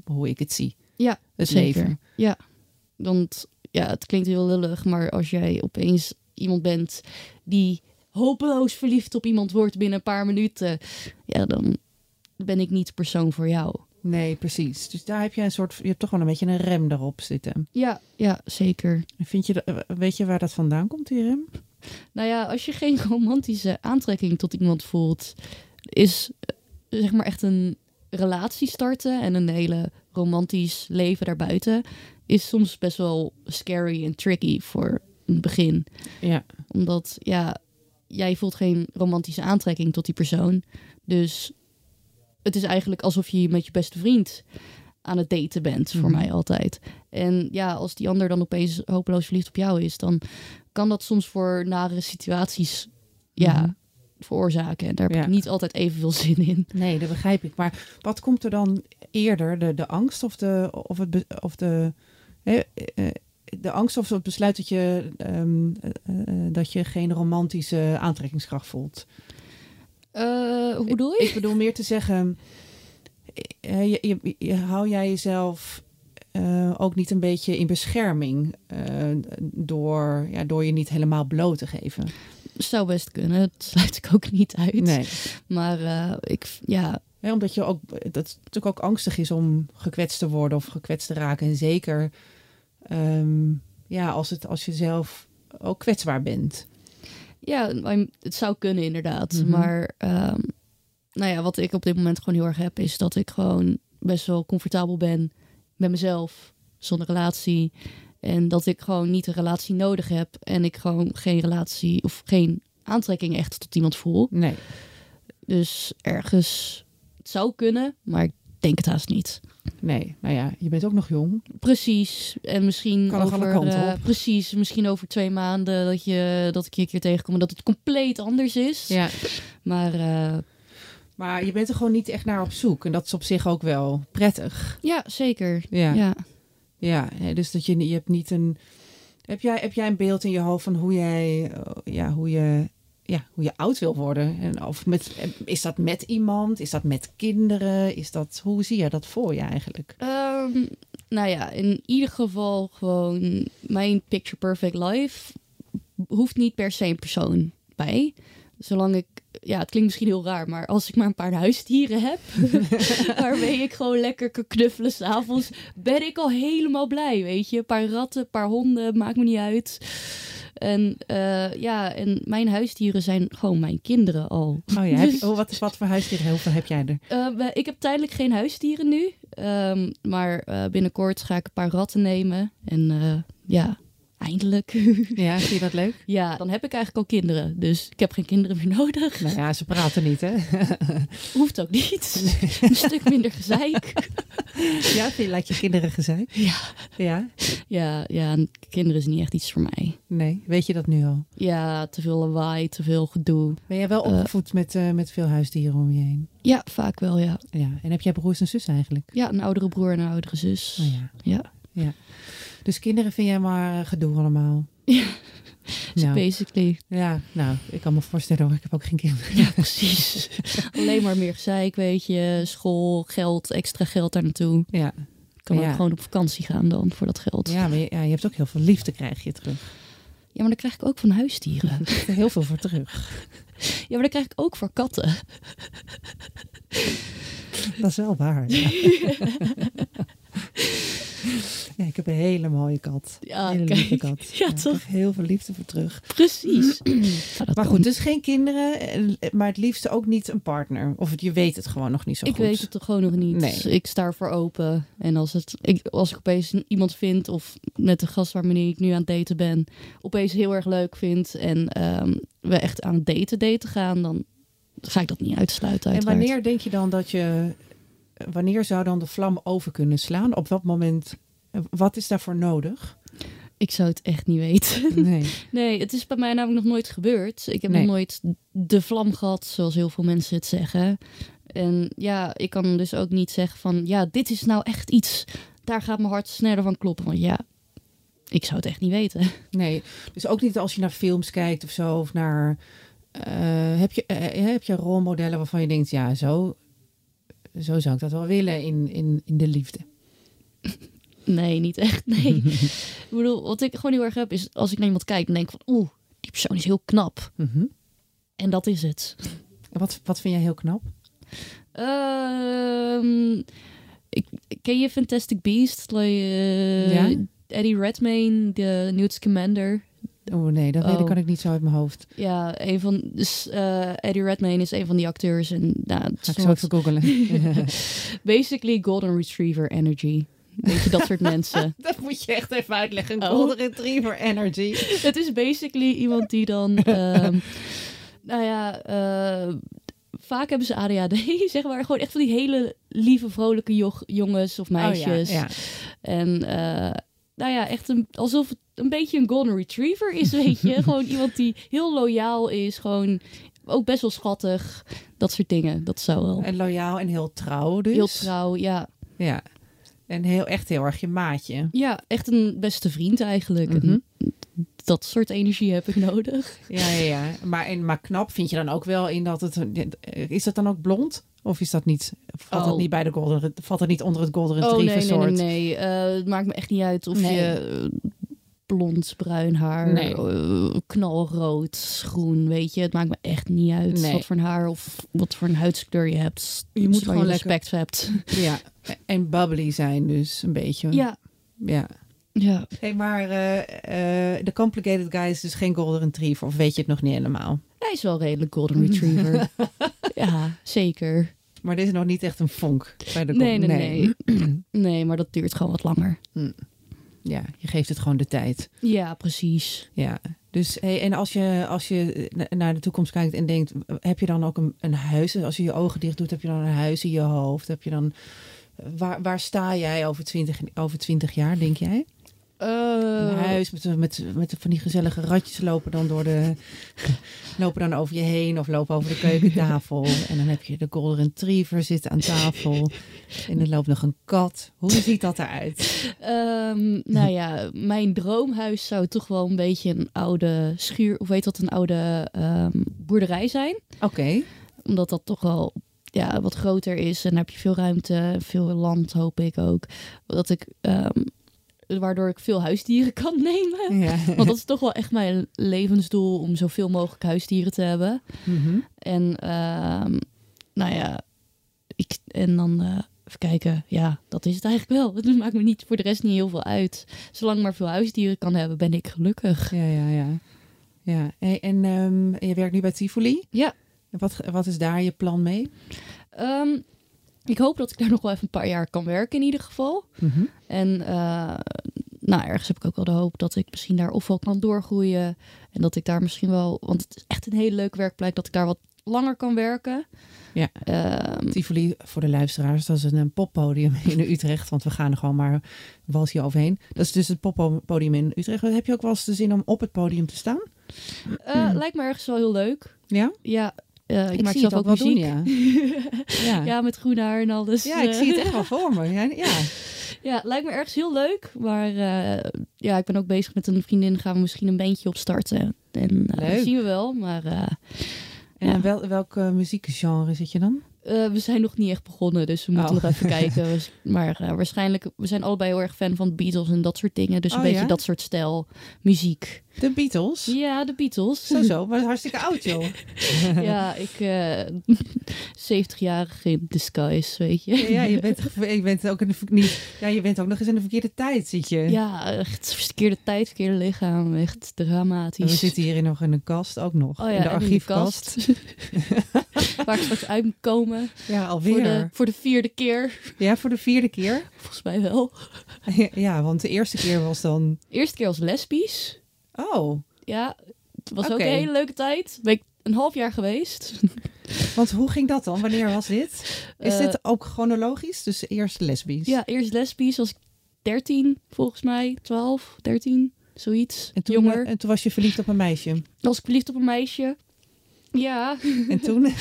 hoe ik het zie. Ja, Het zeker. leven. Ja, want ja, het klinkt heel lullig, maar als jij opeens iemand bent die hopeloos verliefd op iemand wordt binnen een paar minuten, ja, dan ben ik niet de persoon voor jou. Nee, precies. Dus daar heb je een soort, je hebt toch wel een beetje een rem erop zitten. Ja, ja, zeker. Vind je, weet je waar dat vandaan komt, die rem? Nou ja, als je geen romantische aantrekking tot iemand voelt, is eh, zeg maar echt een relatie starten en een hele romantisch leven daarbuiten, is soms best wel scary en tricky voor een begin. Ja. Omdat ja, jij voelt geen romantische aantrekking tot die persoon. Dus het is eigenlijk alsof je met je beste vriend aan het daten bent, voor Mhm. mij altijd. En ja, als die ander dan opeens hopeloos verliefd op jou is, dan kan dat soms voor nare situaties ja, Mhm. veroorzaken. En daar heb Ja. ik niet altijd evenveel zin in. Nee, dat begrijp ik. Maar wat komt er dan eerder? De, de angst of de, of het, of de, hè, eh, de angst of het besluit dat je, ehm, eh, eh, dat je geen romantische aantrekkingskracht voelt? Eh, hoe bedoel je? Ik bedoel meer te zeggen, eh, je, je, je- hou jij jezelf eh, ook niet een beetje in bescherming door, ja, door je niet helemaal bloot te geven? Zou best kunnen. Dat sluit ik ook niet uit. Nee. Maar ik, ja, omdat je ook, dat het natuurlijk ook angstig is om gekwetst te worden of gekwetst te raken. En zeker ehm, ja, als, het, als je zelf ook kwetsbaar bent. Ja, het zou kunnen inderdaad. Mhm. Maar ehm, nou ja, wat ik op dit moment gewoon heel erg heb, is dat ik gewoon best wel comfortabel ben met mezelf, zonder relatie. En dat ik gewoon niet een relatie nodig heb. En ik gewoon geen relatie of geen aantrekking echt tot iemand voel. Nee. Dus ergens, het zou kunnen, maar ik denk het haast niet. Nee, nou ja, je bent ook nog jong. Precies. En misschien Kan over, op. precies, misschien over twee maanden dat, je, dat ik je een keer tegenkom en dat het compleet anders is. Ja. Maar eh, Maar je bent er gewoon niet echt naar op zoek. En dat is op zich ook wel prettig. ja, zeker. Ja. Ja. Ja, dus dat je, je hebt niet een. Heb jij, heb jij een beeld in je hoofd van hoe jij, eh, ja, hoe je, ja, hoe je oud wil worden? En of met, is dat met iemand? Is dat met kinderen? Is dat, hoe zie je dat voor je eigenlijk? Ehm, nou ja, in ieder geval gewoon mijn picture perfect life hoeft niet per se een persoon bij. Zolang ik, ja, het klinkt misschien heel raar, maar als ik maar een paar huisdieren heb, waarmee ik gewoon lekker kan knuffelen s'avonds, ben ik al helemaal blij, weet je. Een paar ratten, een paar honden, maakt me niet uit. En eh, ja, en mijn huisdieren zijn gewoon mijn kinderen al. Oh ja, heb Dus- je, oh, wat, wat voor huisdieren? Hoeveel heb jij er? Eh, ik heb tijdelijk geen huisdieren nu. Ehm, maar eh, binnenkort ga ik een paar ratten nemen. En ja, eindelijk. Ja, vind je dat leuk? ja, dan heb ik eigenlijk al kinderen. Dus ik heb geen kinderen meer nodig. Nou ja, ze praten niet, hè? Hoeft ook niet. een stuk minder gezeik. Ja, vind je, laat je kinderen gezeik? Ja. Ja? Ja, ja, en kinderen is niet echt iets voor mij. Nee, weet je dat nu al? Ja, te veel lawaai, te veel gedoe. Ben jij wel Eh. opgevoed met, eh, met veel huisdieren om je heen? Ja, vaak wel, ja. Ja, en heb jij broers en zussen eigenlijk? Ja, een oudere broer en een oudere zus. Oh ja. Ja, Dus kinderen vind jij maar eh, gedoe allemaal? Ja. Nou, basically. ja, nou, ik kan me voorstellen ik heb ook geen kinderen. Ja, precies. Alleen maar meer gezeik, weet je. School, geld, extra geld daar naartoe. Ja, Ik kan Ja. ook gewoon op vakantie gaan dan voor dat geld. Ja. ja maar je, ja, je hebt ook heel veel liefde krijg je terug. maar dan krijg ik ook van huisdieren. Er heel veel voor terug. Ja, maar dan krijg ik ook voor katten. Dat is wel waar. Ja. Ja, ik heb een hele mooie kat. Ja, hele kijk. lieve kat. Ja, ik toch? heel veel liefde voor terug. Precies. Ja, Maar goed, dus geen kinderen, eh, maar het liefste ook niet een partner. Of je weet het gewoon nog niet zo ik goed. weet het gewoon nog niet. Nee. Ik sta ervoor open. En als, het, ik, als ik opeens iemand vind, of met de gast waarmee ik nu aan het daten ben, opeens heel erg leuk vind en ehm, we echt aan het daten daten gaan, dan ga ik dat niet uitsluiten. En wanneer denk je dan dat je... Wanneer zou dan de vlam over kunnen slaan? Op wat moment Wat is daarvoor nodig? Ik zou het echt niet weten. Nee. Nee, het is bij mij namelijk nog nooit gebeurd. Ik heb Nee. nog nooit de vlam gehad, zoals heel veel mensen het zeggen. En ja, ik kan dus ook niet zeggen van, ja, dit is nou echt iets, daar gaat mijn hart sneller van kloppen. Want ja, ik zou het echt niet weten. nee. Dus ook niet als je naar films kijkt of zo. Of naar. eh, heb, je, eh, heb je rolmodellen waarvan je denkt, ja, zo, zo zou ik dat wel willen in, in, in de liefde. Nee, niet echt, nee. ik bedoel, wat ik gewoon heel erg heb, is als ik naar iemand kijk, dan denk ik van, oeh, die persoon is heel knap. Mhm. En dat is het. Wat, wat vind jij heel knap? Ehm, ik, ken je Fantastic Beasts? Like, eh, Ja. Eddie Redmayne, de Newt Scamander. Oh nee, dat Oh. kan ik niet zo uit mijn hoofd. Ja, een van, dus, eh, Eddie Redmayne is een van die acteurs. En, nou, Ga ik zo even googelen. basically Golden Retriever energy. Weet je, dat soort mensen. dat moet je echt even uitleggen. Oh. Golden Retriever Energy. Het is basically iemand die dan, ehm, nou ja, eh, vaak hebben ze ADHD, zeg maar. Gewoon echt van die hele lieve, vrolijke jo- jongens of meisjes. Oh, ja, ja. En eh, nou ja, echt een, alsof het een beetje een golden retriever is, weet je. gewoon iemand die heel loyaal is, gewoon ook best wel schattig. Dat soort dingen, dat zou wel. En loyaal en heel trouw dus. Heel trouw, ja. Ja. En heel, echt heel erg je maatje. Ja, echt een beste vriend eigenlijk. En Mhm. dat soort energie heb ik nodig. Ja, ja, ja. Maar, en, maar knap vind je dan ook wel in dat het... Is dat dan ook blond? Of is dat niet... Valt dat Oh. niet bij de golden... Valt dat niet onder het golden Oh retriever nee, nee, soort? nee, nee. Eh, het maakt me echt niet uit of Nee. je eh, blond, bruin haar, Nee. eh, knalrood, groen, weet je. Het maakt me echt niet uit Nee. wat voor een haar of wat voor een huidskleur je hebt. Je moet gewoon je lekker- respect voor hebt. Ja. En bubbly zijn dus een beetje. Ja, ja. Ja. Hey, maar eh, eh, de complicated guy is dus geen golden retriever. Of weet je het nog niet helemaal? Hij is wel redelijk golden retriever. ja, zeker. Maar dit is nog niet echt een vonk bij de Nee, golden- nee, nee. Nee, maar dat duurt gewoon wat langer. Ja, je geeft het gewoon de tijd. Ja, precies. Ja, dus hey, en als je, als je na- naar de toekomst kijkt en denkt, heb je dan ook een, een huis? Als je je ogen dicht doet, heb je dan een huis in je hoofd? Heb je dan, waar, waar sta jij over twintig over 20 jaar, denk jij? Een Eh, huis met, met, met van die gezellige ratjes lopen dan door de, lopen dan over je heen of lopen over de keukentafel. en dan heb je de golden retriever zitten aan tafel. En er loopt nog een kat. Hoe ziet dat eruit? Ehm, nou ja, mijn droomhuis zou toch wel een beetje een oude schuur, of weet dat, een oude ehm, boerderij zijn. Oké, Omdat dat toch wel ja, wat groter is en dan heb je veel ruimte, veel land hoop ik ook. Dat ik, ehm, waardoor ik veel huisdieren kan nemen. ja. Want dat is toch wel echt mijn levensdoel om zoveel mogelijk huisdieren te hebben. Mhm. En ehm, nou ja, ik, en dan eh, even kijken. Ja, dat is het eigenlijk wel. Het maakt me niet voor de rest niet heel veel uit. Zolang maar veel huisdieren kan hebben, ben ik gelukkig. Ja, ja, ja. ja. Hey, en ehm, je werkt nu bij Tivoli. Ja. Wat, wat is daar je plan mee? Ehm, ik hoop dat ik daar nog wel even een paar jaar kan werken in ieder geval. En eh, nou, ergens heb ik ook wel de hoop dat ik misschien daar ofwel kan doorgroeien. En dat ik daar misschien wel, want het is echt een hele leuke werkplek, dat ik daar wat langer kan werken. Ja. Ehm, Tivoli, voor de luisteraars, dat is een, poppodium in Utrecht. Want we gaan er gewoon maar wals hier overheen. Dat is dus het poppodium in Utrecht. Heb je ook wel eens de zin om op het podium te staan? eh, lijkt me ergens wel heel leuk. Ja? Ja, eh, ik, maak zie zelf het ook, wel muziek. doen, ja. ja. Met groen haar en alles. Ja, ik zie het echt wel voor me. Ja, ja. Ja, lijkt me ergens heel leuk. Maar eh, ja, ik ben ook bezig met een vriendin. Gaan we misschien een bandje opstarten. En eh, dat zien we wel. Maar En Ja. wel, welk muziekgenre zit je dan? we zijn nog niet echt begonnen. Dus we moeten Oh. nog even kijken. We- Maar waarschijnlijk, we zijn allebei heel erg fan van Beatles en dat soort dingen. Dus een Oh, beetje dat soort stijl muziek. De Beatles? Ja, de Beatles. Zo zo, maar hartstikke oud joh. ja, ik eh 70-jarige in disguise, weet je. Ja, je bent, je bent ook in de, niet, ja, je bent ook nog eens in de verkeerde tijd, zit je. Ja, echt verkeerde tijd, verkeerde lichaam. Echt En dramatisch. we zitten hier nog in een kast ook nog. Oh ja, in de archiefkast. Waar ik straks uit moet komen. Ja, Voor alweer. de, voor de vierde keer. Ja, voor de vierde keer. Volgens mij wel. Ja, want de eerste keer was dan... De eerste keer als lesbisch. Oh, Ja, het was ook een hele leuke tijd. Ben ik een half jaar geweest. want hoe ging dat dan? Wanneer was dit? Is Eh, dit ook chronologisch? Dus eerst lesbisch? Ja, eerst lesbisch was ik 13 volgens mij, 12, 13, zoiets. En toen, Jonger. en toen was je verliefd op een meisje. was ik verliefd op een meisje. Ja, En toen?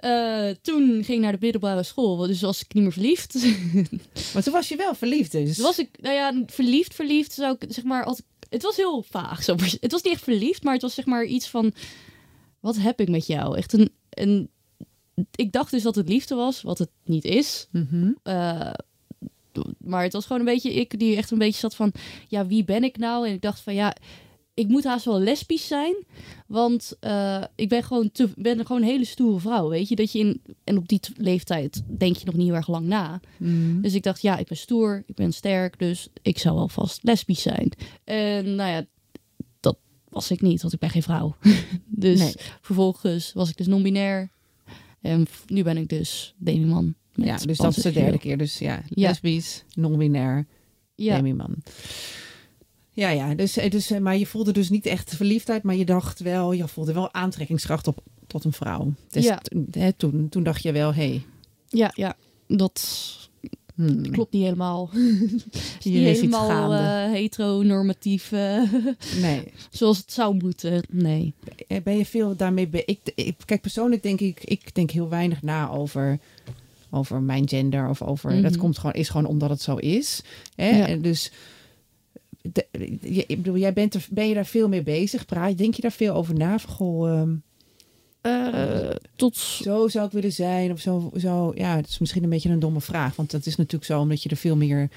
eh, toen ging ik naar de middelbare school, dus was ik niet meer verliefd. maar toen was je wel verliefd dus. Toen was ik, nou ja, verliefd, verliefd zou ik zeg maar, als, het was heel vaag. Zo. Het was niet echt verliefd, maar het was zeg maar iets van, wat heb ik met jou? Echt een, een ik dacht dus dat het liefde was, wat het niet is. Mhm. Eh, maar het was gewoon een beetje ik die echt een beetje zat van, ja, wie ben ik nou? En ik dacht van, ja, ik moet haast wel lesbisch zijn, want eh, ik ben gewoon te, ben gewoon een hele stoere vrouw, weet je? Dat je in en op die leeftijd denk je nog niet heel erg lang na. Mhm. Dus ik dacht, ja, ik ben stoer, ik ben sterk, dus ik zou wel vast lesbisch zijn. En nou ja, dat was ik niet, want ik ben geen vrouw. dus Nee. vervolgens was ik dus non-binair. En nu ben ik dus demiman. Ja, dus dat is de derde keer. Dus ja, Ja. lesbisch, non-binair, Ja, demi-man. Ja, ja. Dus, eh, dus, eh, maar je voelde dus niet echt verliefdheid, maar je dacht wel, je voelde wel aantrekkingskracht op, tot een vrouw. Dus Ja. hè, toen, toen dacht je wel, hé, hey, ja, ja, dat hmm, klopt niet helemaal. Is Hier niet helemaal eh, heteronormatief, nee. zoals het zou moeten. Nee. Ben je veel daarmee... Be ik, ik, kijk, persoonlijk denk ik, ik denk heel weinig na over, over mijn gender of over... Dat Mhm. komt gewoon, is gewoon omdat het zo is. Hè? Ja. En dus... De, je, ik bedoel, jij bent er, ben je daar veel mee bezig? Praat, denk je daar veel over na? Goh, ehm, Eh, tot zo zou ik willen zijn of zo, zo. Ja, het is misschien een beetje een domme vraag. Want dat is natuurlijk zo omdat je er veel meer...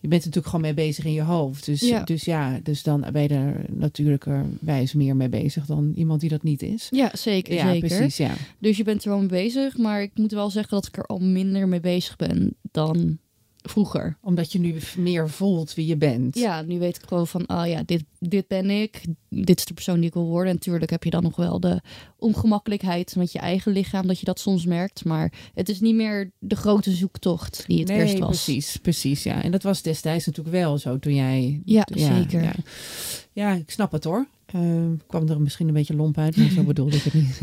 Je bent er natuurlijk gewoon mee bezig in je hoofd. Dus ja, dus, ja, dus dan ben je er natuurlijkerwijs meer mee bezig dan iemand die dat niet is. ja, zeker, Ja, zeker. precies, ja. Dus je bent er wel mee bezig, maar ik moet wel zeggen dat ik er al minder mee bezig ben dan vroeger. Omdat je nu meer voelt wie je bent. Ja, nu weet ik gewoon van, oh ja, dit, dit ben ik. Dit is de persoon die ik wil worden. En natuurlijk heb je dan nog wel de ongemakkelijkheid met je eigen lichaam, dat je dat soms merkt. Maar het is niet meer de grote zoektocht die het nee, eerst was. precies, precies, ja. En dat was destijds natuurlijk wel zo toen jij... Ja, zeker. Ja, Ja, ik snap het hoor. Ehm, kwam er misschien een beetje lomp uit, maar zo bedoelde ik het niet.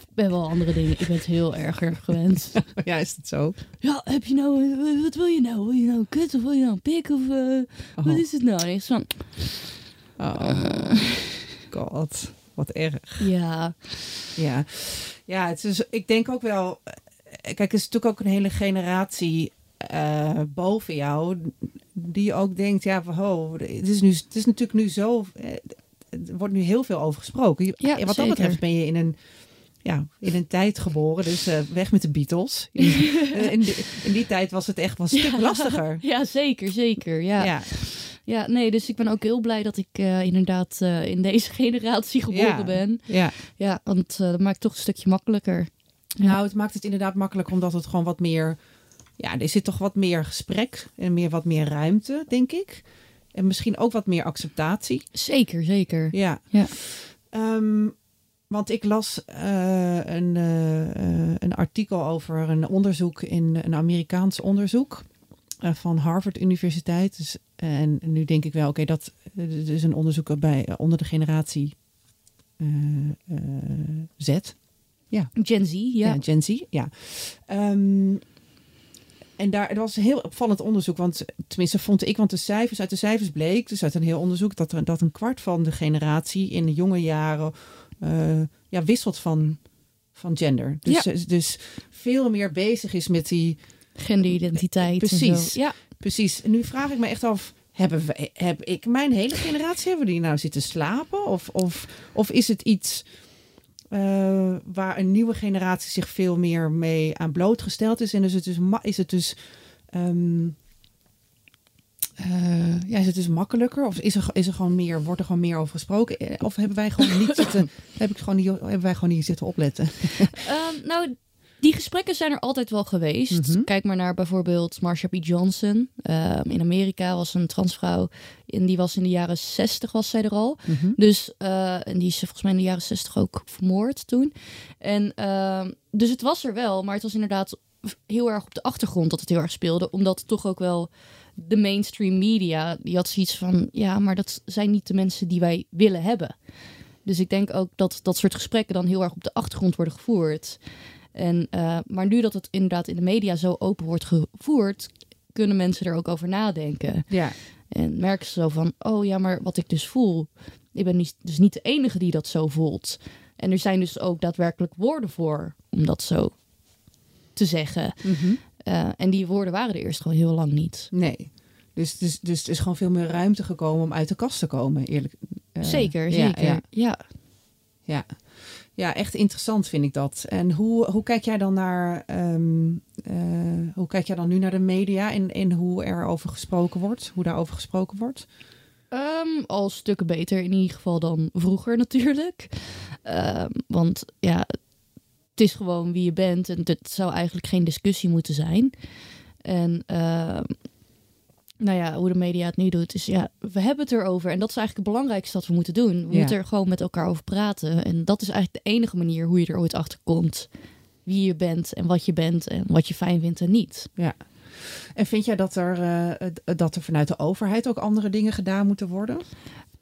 Ik ben wel andere dingen. Ik ben het heel erger gewend. ja, is het zo? ja, heb je nou, eh, wat wil je nou? Wil je nou een kut of wil je nou een pik? Of eh, Oh, wat is het nou? En ik van, oh. God, wat erg. ja, Ja, ja het is, ik denk ook wel. eh, Kijk, het is natuurlijk ook een hele generatie eh, boven jou. Die ook denkt: ja, van, ho, het is, nu, het is natuurlijk nu zo. eh, Er wordt nu heel veel over gesproken. Je- Ja, wat dat zeker. betreft ben je in een. Ja, in een tijd geboren, dus eh, weg met de Beatles. In, eh, in, die, in die tijd was het echt wel een stuk lastiger. ja, zeker, zeker. Ja. Ja, Ja, nee, dus ik ben ook heel blij dat ik inderdaad in deze generatie geboren Ja. ben. ja. Ja, want dat maakt het toch een stukje makkelijker. Ja. Nou, het maakt het inderdaad makkelijker omdat het gewoon wat meer. Ja, er zit toch wat meer gesprek en meer wat meer ruimte, denk ik. En misschien ook wat meer acceptatie. Zeker, zeker. Ja. Ja. Ehm, want ik las eh, een, eh, eh, een artikel over een onderzoek in een Amerikaans onderzoek van Harvard Universiteit. Dus, en nu denk ik wel, oké, dat dat is een onderzoek bij, onder de generatie Z. Gen Z, ja. Ja, Gen Z, ja. Ehm, en daar, het was een heel opvallend onderzoek, want tenminste vond ik, want de cijfers, uit de cijfers bleek, dus uit een heel onderzoek, dat, er, dat een kwart van de generatie in de jonge jaren eh, ja, wisselt van, van gender. Dus, dus veel meer bezig is met die, Genderidentiteit. en Precies. zo. Ja, precies. En nu vraag ik me echt af, hebben we, heb ik mijn hele generatie, hebben die nou zitten slapen? Of, of, of is het iets eh, waar een nieuwe generatie zich veel meer mee aan blootgesteld is? En is het dus, ma- is het dus, ehm, eh, ja, is het dus makkelijker? Of is er, is er gewoon meer, wordt er gewoon meer over gesproken? Eh, Of hebben wij gewoon niet zitten, heb ik gewoon niet, hebben wij gewoon niet zitten opletten? Ehm, nou, die gesprekken zijn er altijd wel geweest. Mhm. Kijk maar naar bijvoorbeeld Marsha P. Johnson. Ehm, in Amerika was een transvrouw. En die was in de jaren 60 was zij er al. Mhm. Dus, eh, en die is volgens mij in de jaren 60 ook vermoord toen. En ehm, dus het was er wel, maar het was inderdaad heel erg op de achtergrond dat het heel erg speelde. Omdat toch ook wel de mainstream media, die had zoiets van, ja, maar dat zijn niet de mensen die wij willen hebben. Dus ik denk ook dat dat soort gesprekken dan heel erg op de achtergrond worden gevoerd. En, eh, maar nu dat het inderdaad in de media zo open wordt gevoerd, kunnen mensen er ook over nadenken. Ja. En merken ze zo van, oh ja, maar wat ik dus voel, ik ben niet, dus niet de enige die dat zo voelt. En er zijn dus ook daadwerkelijk woorden voor om dat zo te zeggen. Mhm. Uh, en die woorden waren er eerst gewoon heel lang niet. Nee. Dus, dus, dus er is gewoon veel meer ruimte gekomen om uit de kast te komen, eerlijk. Uh, zeker, zeker. Ja. ja. Ja. ja. Echt interessant vind ik dat. En hoe, hoe kijk jij dan naar, um, uh, hoe kijk jij dan nu naar de media en, en hoe er over gesproken wordt, hoe daarover gesproken wordt? Um, al stukken beter in ieder geval dan vroeger natuurlijk. Um, want ja, het is gewoon wie je bent en het zou eigenlijk geen discussie moeten zijn. En nou ja, hoe de media het nu doet, is ja, we hebben het erover. En dat is eigenlijk het belangrijkste wat we moeten doen. We Ja. moeten er gewoon met elkaar over praten. En dat is eigenlijk de enige manier hoe je er ooit achter komt. Wie je bent en wat je bent en wat je fijn vindt en niet. Ja. En vind jij dat er, uh, dat er vanuit de overheid ook andere dingen gedaan moeten worden?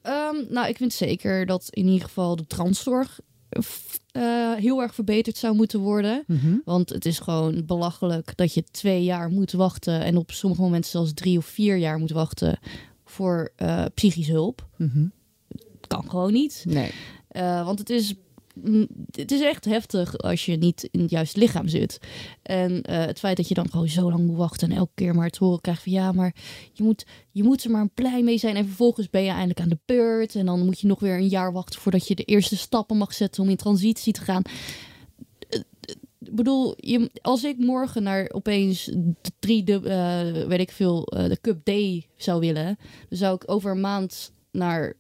Um, nou, ik vind zeker dat in ieder geval de transzorg uh, heel erg verbeterd zou moeten worden. Mm -hmm. Want het is gewoon belachelijk dat je twee jaar moet wachten. En op sommige momenten zelfs drie of vier jaar moet wachten voor uh, psychische hulp. Mm -hmm. Kan gewoon niet. Nee. Uh, want het is, het is echt heftig als je niet in het juiste lichaam zit. En uh, het feit dat je dan gewoon zo lang moet wachten en elke keer maar te horen krijgt van ja, maar je moet, je moet er maar blij mee zijn. En vervolgens ben je eindelijk aan de beurt. En dan moet je nog weer een jaar wachten voordat je de eerste stappen mag zetten om in transitie te gaan. Ik bedoel, je, als ik morgen naar opeens de drie, weet ik veel, de Cup D zou willen, dan zou ik over een maand naar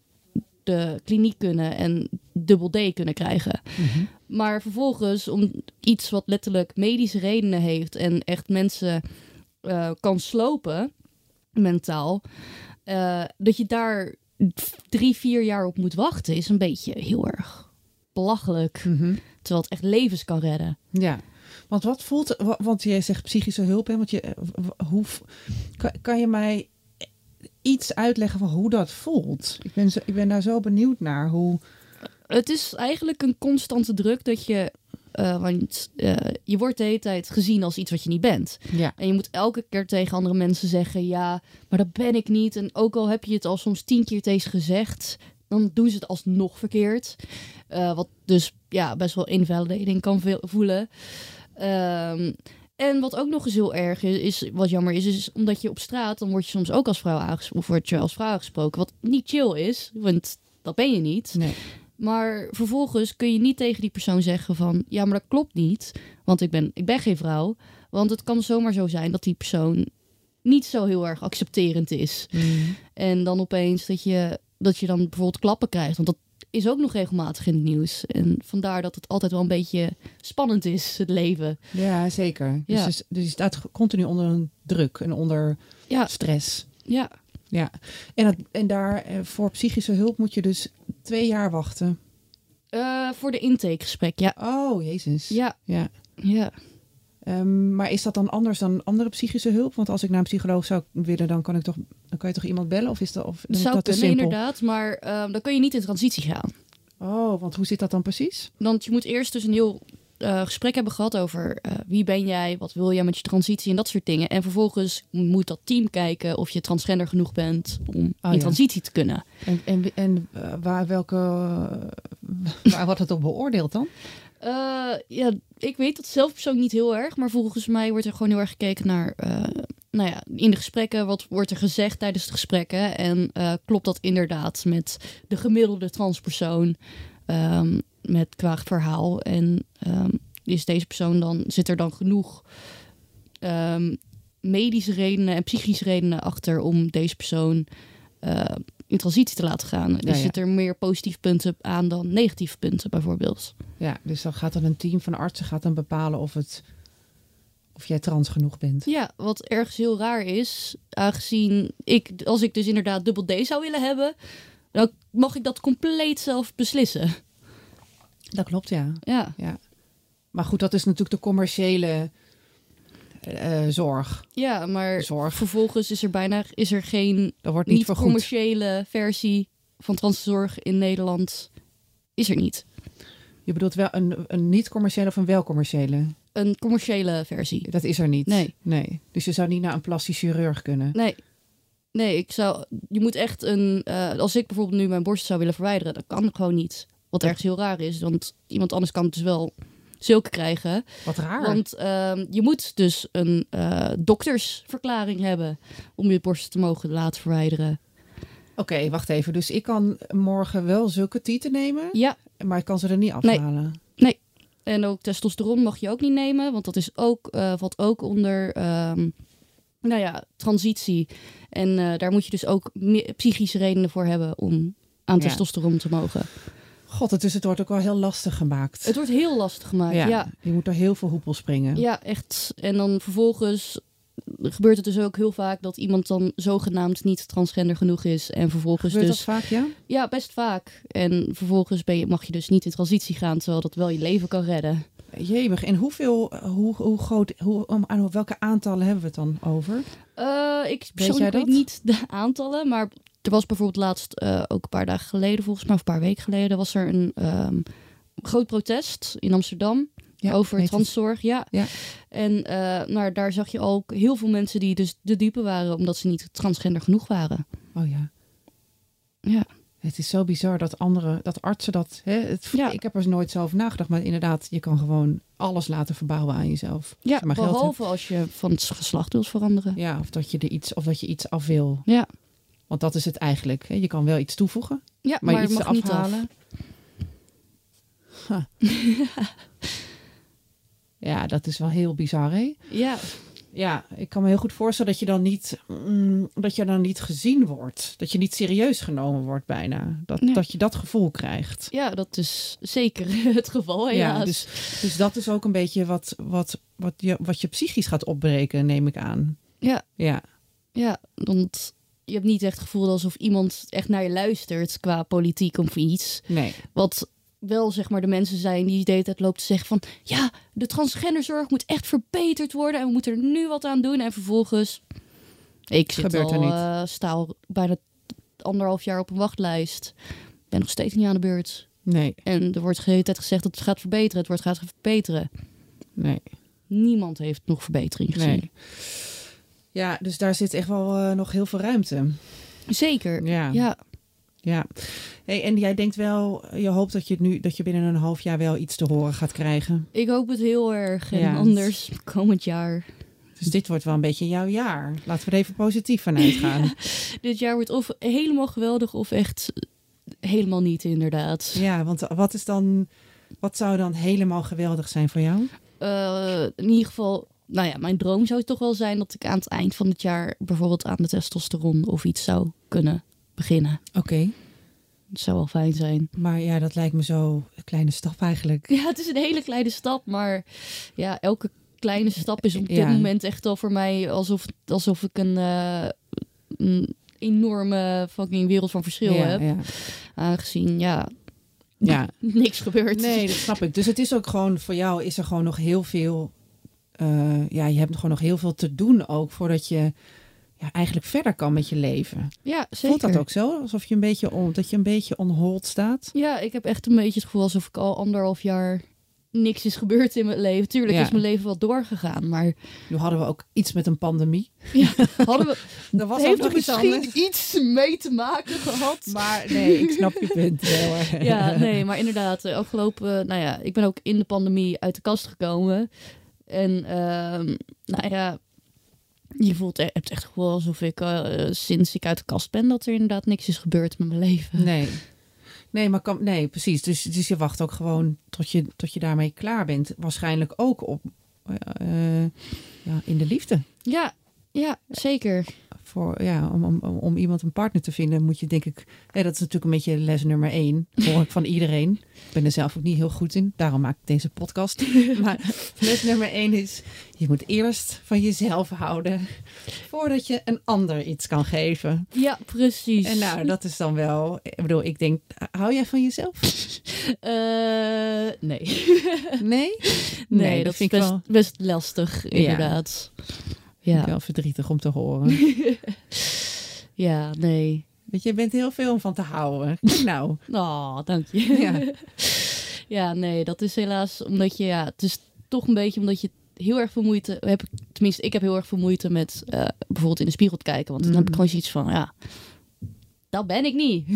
de kliniek kunnen en dubbel D kunnen krijgen. Mm -hmm. Maar vervolgens, om iets wat letterlijk medische redenen heeft en echt mensen uh, kan slopen, mentaal, uh, dat je daar drie, vier jaar op moet wachten, is een beetje heel erg belachelijk. Mm -hmm. Terwijl het echt levens kan redden. Ja. Want wat voelt, want jij zegt psychische hulp, hè? Want je, hoe, kan, kan je mij iets uitleggen van hoe dat voelt? Ik ben, zo, ik ben daar zo benieuwd naar. Hoe... Het is eigenlijk een constante druk dat je. Uh, want uh, je wordt de hele tijd gezien als iets wat je niet bent. Ja. En je moet elke keer tegen andere mensen zeggen: ja, maar dat ben ik niet. En ook al heb je het al soms tien keer tegen gezegd, dan doen ze het alsnog verkeerd. Uh, wat dus ja, best wel invalidating kan voelen. Um, en wat ook nog eens heel erg is, is, wat jammer is, is omdat je op straat, dan word je soms ook als vrouw aangesproken, of word je als vrouw aangesproken, wat niet chill is, want dat ben je niet. Nee. Maar vervolgens kun je niet tegen die persoon zeggen van, ja, maar dat klopt niet, want ik ben, ik ben geen vrouw. Want het kan zomaar zo zijn dat die persoon niet zo heel erg accepterend is. Mm. En dan opeens dat je, dat je dan bijvoorbeeld klappen krijgt, want dat is ook nog regelmatig in het nieuws. En vandaar dat het altijd wel een beetje spannend is, het leven. Ja, zeker. Ja. Dus, dus je staat continu onder een druk en onder Ja, stress. ja. Ja. En, het, en daar eh, voor psychische hulp moet je dus twee jaar wachten. Eh, voor de intakegesprek, ja. Oh, jezus. Ja, Ja. ja. Ehm, maar is dat dan anders dan andere psychische hulp? Want als ik naar een psycholoog zou willen, dan kan ik toch, dan kan je toch iemand bellen? Of is dat, of, Dat zou dat kunnen simpel? inderdaad, maar ehm, dan kun je niet in transitie gaan. Oh, want hoe zit dat dan precies? Want je moet eerst dus een heel eh, gesprek hebben gehad over eh, wie ben jij, wat wil jij met je transitie en dat soort dingen. En vervolgens moet dat team kijken of je transgender genoeg bent om in Oh, ja. transitie te kunnen. En, en, en eh, waar, welke, waar wordt het op beoordeeld dan? Eh, ja, ik weet dat zelf persoonlijk niet heel erg, maar volgens mij wordt er gewoon heel erg gekeken naar, eh, nou ja, in de gesprekken, wat wordt er gezegd tijdens de gesprekken en eh, klopt dat inderdaad met de gemiddelde transpersoon ehm, met qua verhaal en ehm, is deze persoon dan, zit er dan genoeg ehm, medische redenen en psychische redenen achter om deze persoon in transitie te laten gaan. Ja, dus ja. zit er meer positieve punten aan dan negatieve punten bijvoorbeeld. Ja, dus dan gaat dan een team van artsen gaat dan bepalen of, het, of jij trans genoeg bent. Ja, wat ergens heel raar is, aangezien ik, als ik dus inderdaad dubbel D zou willen hebben, dan mag ik dat compleet zelf beslissen. Dat klopt, ja. Ja, ja. Maar goed, dat is natuurlijk de commerciële eh, eh, zorg. ja maar Zorg. vervolgens is er bijna is er geen Dat wordt niet niet commerciële versie van transzorg in Nederland. Is er niet. Je bedoelt wel een, een niet-commerciële of een wel-commerciële? een commerciële versie. Dat is er niet. Nee. nee. Dus je zou niet naar een plastisch chirurg kunnen. Nee. Nee, ik zou. Je moet echt een. eh, als ik bijvoorbeeld nu mijn borst zou willen verwijderen, dat kan gewoon niet. Wat ergens heel raar is, want iemand anders kan het dus wel zulke krijgen. Wat raar. Want ehm, je moet dus een eh, doktersverklaring hebben om je borst te mogen laten verwijderen. Oké, wacht even. Dus ik kan morgen wel zulke tieten nemen, Ja, maar ik kan ze er niet afhalen. en ook testosteron mag je ook niet nemen, want dat is ook, eh, valt ook onder ehm, nou ja, transitie. En eh, daar moet je dus ook psychische redenen voor hebben om aan Ja. testosteron te mogen. God, het, dus het wordt ook wel heel lastig gemaakt. Het wordt heel lastig gemaakt. Ja, ja. Je moet er heel veel hoepel springen. echt. En dan vervolgens gebeurt het dus ook heel vaak dat iemand dan zogenaamd niet transgender genoeg is. En vervolgens Gebeurt dus. dat vaak, ja? Ja, best vaak. En vervolgens ben je, mag je dus niet in transitie gaan, terwijl dat wel je leven kan redden. Jemig. En hoeveel, hoe, hoe groot, hoe, om, aan welke aantallen hebben we het dan over? Eh, ik jij weet dat? niet de aantallen, maar er was bijvoorbeeld laatst, eh, ook een paar dagen geleden, volgens mij, of een paar weken geleden, was er een ehm, groot protest in Amsterdam Ja, over transzorg. Ja. Ja. En nou, daar zag je ook heel veel mensen die dus de diepe waren, omdat ze niet transgender genoeg waren. Oh ja. Ja. Het is zo bizar dat anderen, dat artsen dat. Hè, het, Ja. Ik heb er nooit zo over nagedacht, maar inderdaad, je kan gewoon alles laten verbouwen aan jezelf. Ja, maar behalve als je van het geslacht wilt veranderen. Ja, of dat je er iets, of dat je iets af wil. Ja, Want dat is het eigenlijk. Hè. Je kan wel iets toevoegen, ja maar, maar, iets mag niet af. afhalen. Ha. ja, dat is wel heel bizar, hè? Ja, Ja, ik kan me heel goed voorstellen dat je dan niet, mm, dat je dan niet gezien wordt. Dat je niet serieus genomen wordt bijna. Dat, dat je dat gevoel krijgt. ja, dat is zeker het geval helaas. Ja, dus, dus dat is ook een beetje wat, wat, wat, je, wat je psychisch gaat opbreken, neem ik aan. Ja, Ja, Ja, want je hebt niet echt het gevoel alsof iemand echt naar je luistert qua politiek of iets. nee. Wat wel zeg maar de mensen zijn die de hele tijd lopen te zeggen van... ja, de transgenderzorg moet echt verbeterd worden en we moeten er nu wat aan doen. En vervolgens... Ik zit Gebeurt al, er niet. eh, sta al bijna anderhalf jaar op een wachtlijst. Ben nog steeds niet aan de beurt. Nee, En er wordt de hele tijd gezegd dat het gaat verbeteren. Het wordt gaat verbeteren. nee, Niemand heeft nog verbetering gezien. nee. Ja, dus daar zit echt wel eh, nog heel veel ruimte. Zeker. Ja, ja. Ja, Hey, en jij denkt wel, je hoopt dat je, nu, dat je binnen een half jaar wel iets te horen gaat krijgen. ik hoop het heel erg. En Ja, anders komend jaar Dus dit wordt wel een beetje jouw jaar. Laten we er even positief van uitgaan. dit jaar wordt of helemaal geweldig of echt helemaal niet, inderdaad. Ja, want wat is dan, wat zou dan helemaal geweldig zijn voor jou? Eh, in ieder geval, nou ja, mijn droom zou toch wel zijn dat ik aan het eind van het jaar bijvoorbeeld aan de testosteron of iets zou kunnen beginnen. Oké, Dat zou wel fijn zijn. maar ja, dat lijkt me zo een kleine stap eigenlijk. Ja, het is een hele kleine stap, maar ja, elke kleine stap is op dit Ja. moment echt al voor mij alsof, alsof ik een, eh, een enorme fucking wereld van verschil ja, heb. ja. Aangezien, ja, ja. niks gebeurt. Nee, dat snap ik. Dus het is ook gewoon voor jou is er gewoon nog heel veel. Eh, ja, je hebt gewoon nog heel veel te doen ook voordat je ja, eigenlijk verder kan met je leven. Ja, zeker. Voelt dat ook zo? Alsof je een beetje on, dat je een beetje on hold staat? Ja, ik heb echt een beetje het gevoel alsof ik al anderhalf jaar niks is gebeurd in mijn leven. Tuurlijk Ja. is mijn leven wel doorgegaan, maar Nu hadden we ook iets met een pandemie. ja, hadden we, Dat was heeft er iets misschien iets mee te maken gehad? Maar nee, ik snap je punt wel. Ja, nee, maar inderdaad, de afgelopen, nou ja, ik ben ook in de pandemie uit de kast gekomen. En ehm, nou ja, je voelt e- hebt echt gevoel alsof ik eh, sinds ik uit de kast ben, dat er inderdaad niks is gebeurd met mijn leven. Nee. Nee, maar kan, nee, precies. Dus, dus je wacht ook gewoon tot je, tot je daarmee klaar bent. Waarschijnlijk ook op, eh, ja, in de liefde. Ja, ja, zeker. Voor, ja, om, om, om iemand een partner te vinden moet je denk ik... Ja, dat is natuurlijk een beetje les nummer één. Hoor ik van iedereen. Ik ben er zelf ook niet heel goed in. Daarom maak ik deze podcast. Maar les nummer één is... Je moet eerst van jezelf houden... voordat je een ander iets kan geven. Ja, precies. En nou, dat is dan wel... Ik bedoel, ik denk... Hou jij van jezelf? Eh, nee. Nee? nee, dat, vind ik best, wel, best lastig, inderdaad. vind Ja, wel verdrietig om te horen. ja, nee. Weet je, je bent heel veel om van te houden. Kijk nou. Oh, dank je. Ja. Ja. nee, dat is helaas omdat je, ja, het is toch een beetje omdat je heel erg veel moeite heb. ik- Tenminste, ik heb heel erg veel moeite met eh, bijvoorbeeld in de spiegel te kijken. Want dan heb ik Mm. gewoon zoiets van, ja, dat ben ik niet.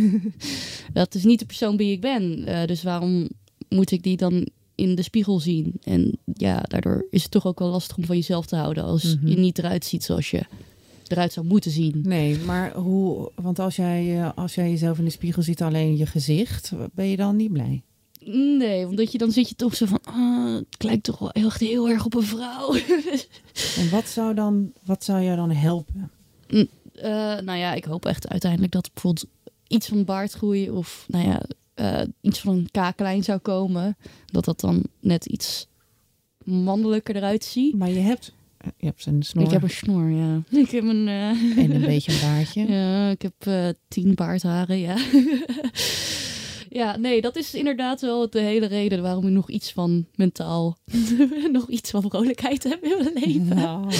dat is niet de persoon wie ik ben. Eh, dus waarom moet ik die dan in de spiegel zien? En ja, daardoor is het toch ook wel lastig om van jezelf te houden als Mhm. je niet eruit ziet zoals je eruit zou moeten zien. Nee, maar hoe... Want als jij, eh, als jij jezelf in de spiegel ziet, alleen je gezicht, ben je dan niet blij? Nee, omdat je dan zit je toch zo van, ah, het lijkt toch wel echt heel erg op een vrouw. En wat zou, dan, wat zou jou dan helpen? Eh, nou ja, ik hoop echt uiteindelijk dat bijvoorbeeld iets van baardgroei of nou ja, eh, iets van een kaaklijn zou komen. Dat dat dan net iets mannelijker eruit ziet. Maar je hebt, je hebt een snor Ik heb een snor, ja. Ik heb een... eh, en een beetje een baardje. ja, ik heb eh, tien baardharen, ja. ja, nee, dat is inderdaad wel de hele reden waarom ik nog iets van mentaal, nog iets van vrolijkheid heb in mijn leven. Nou,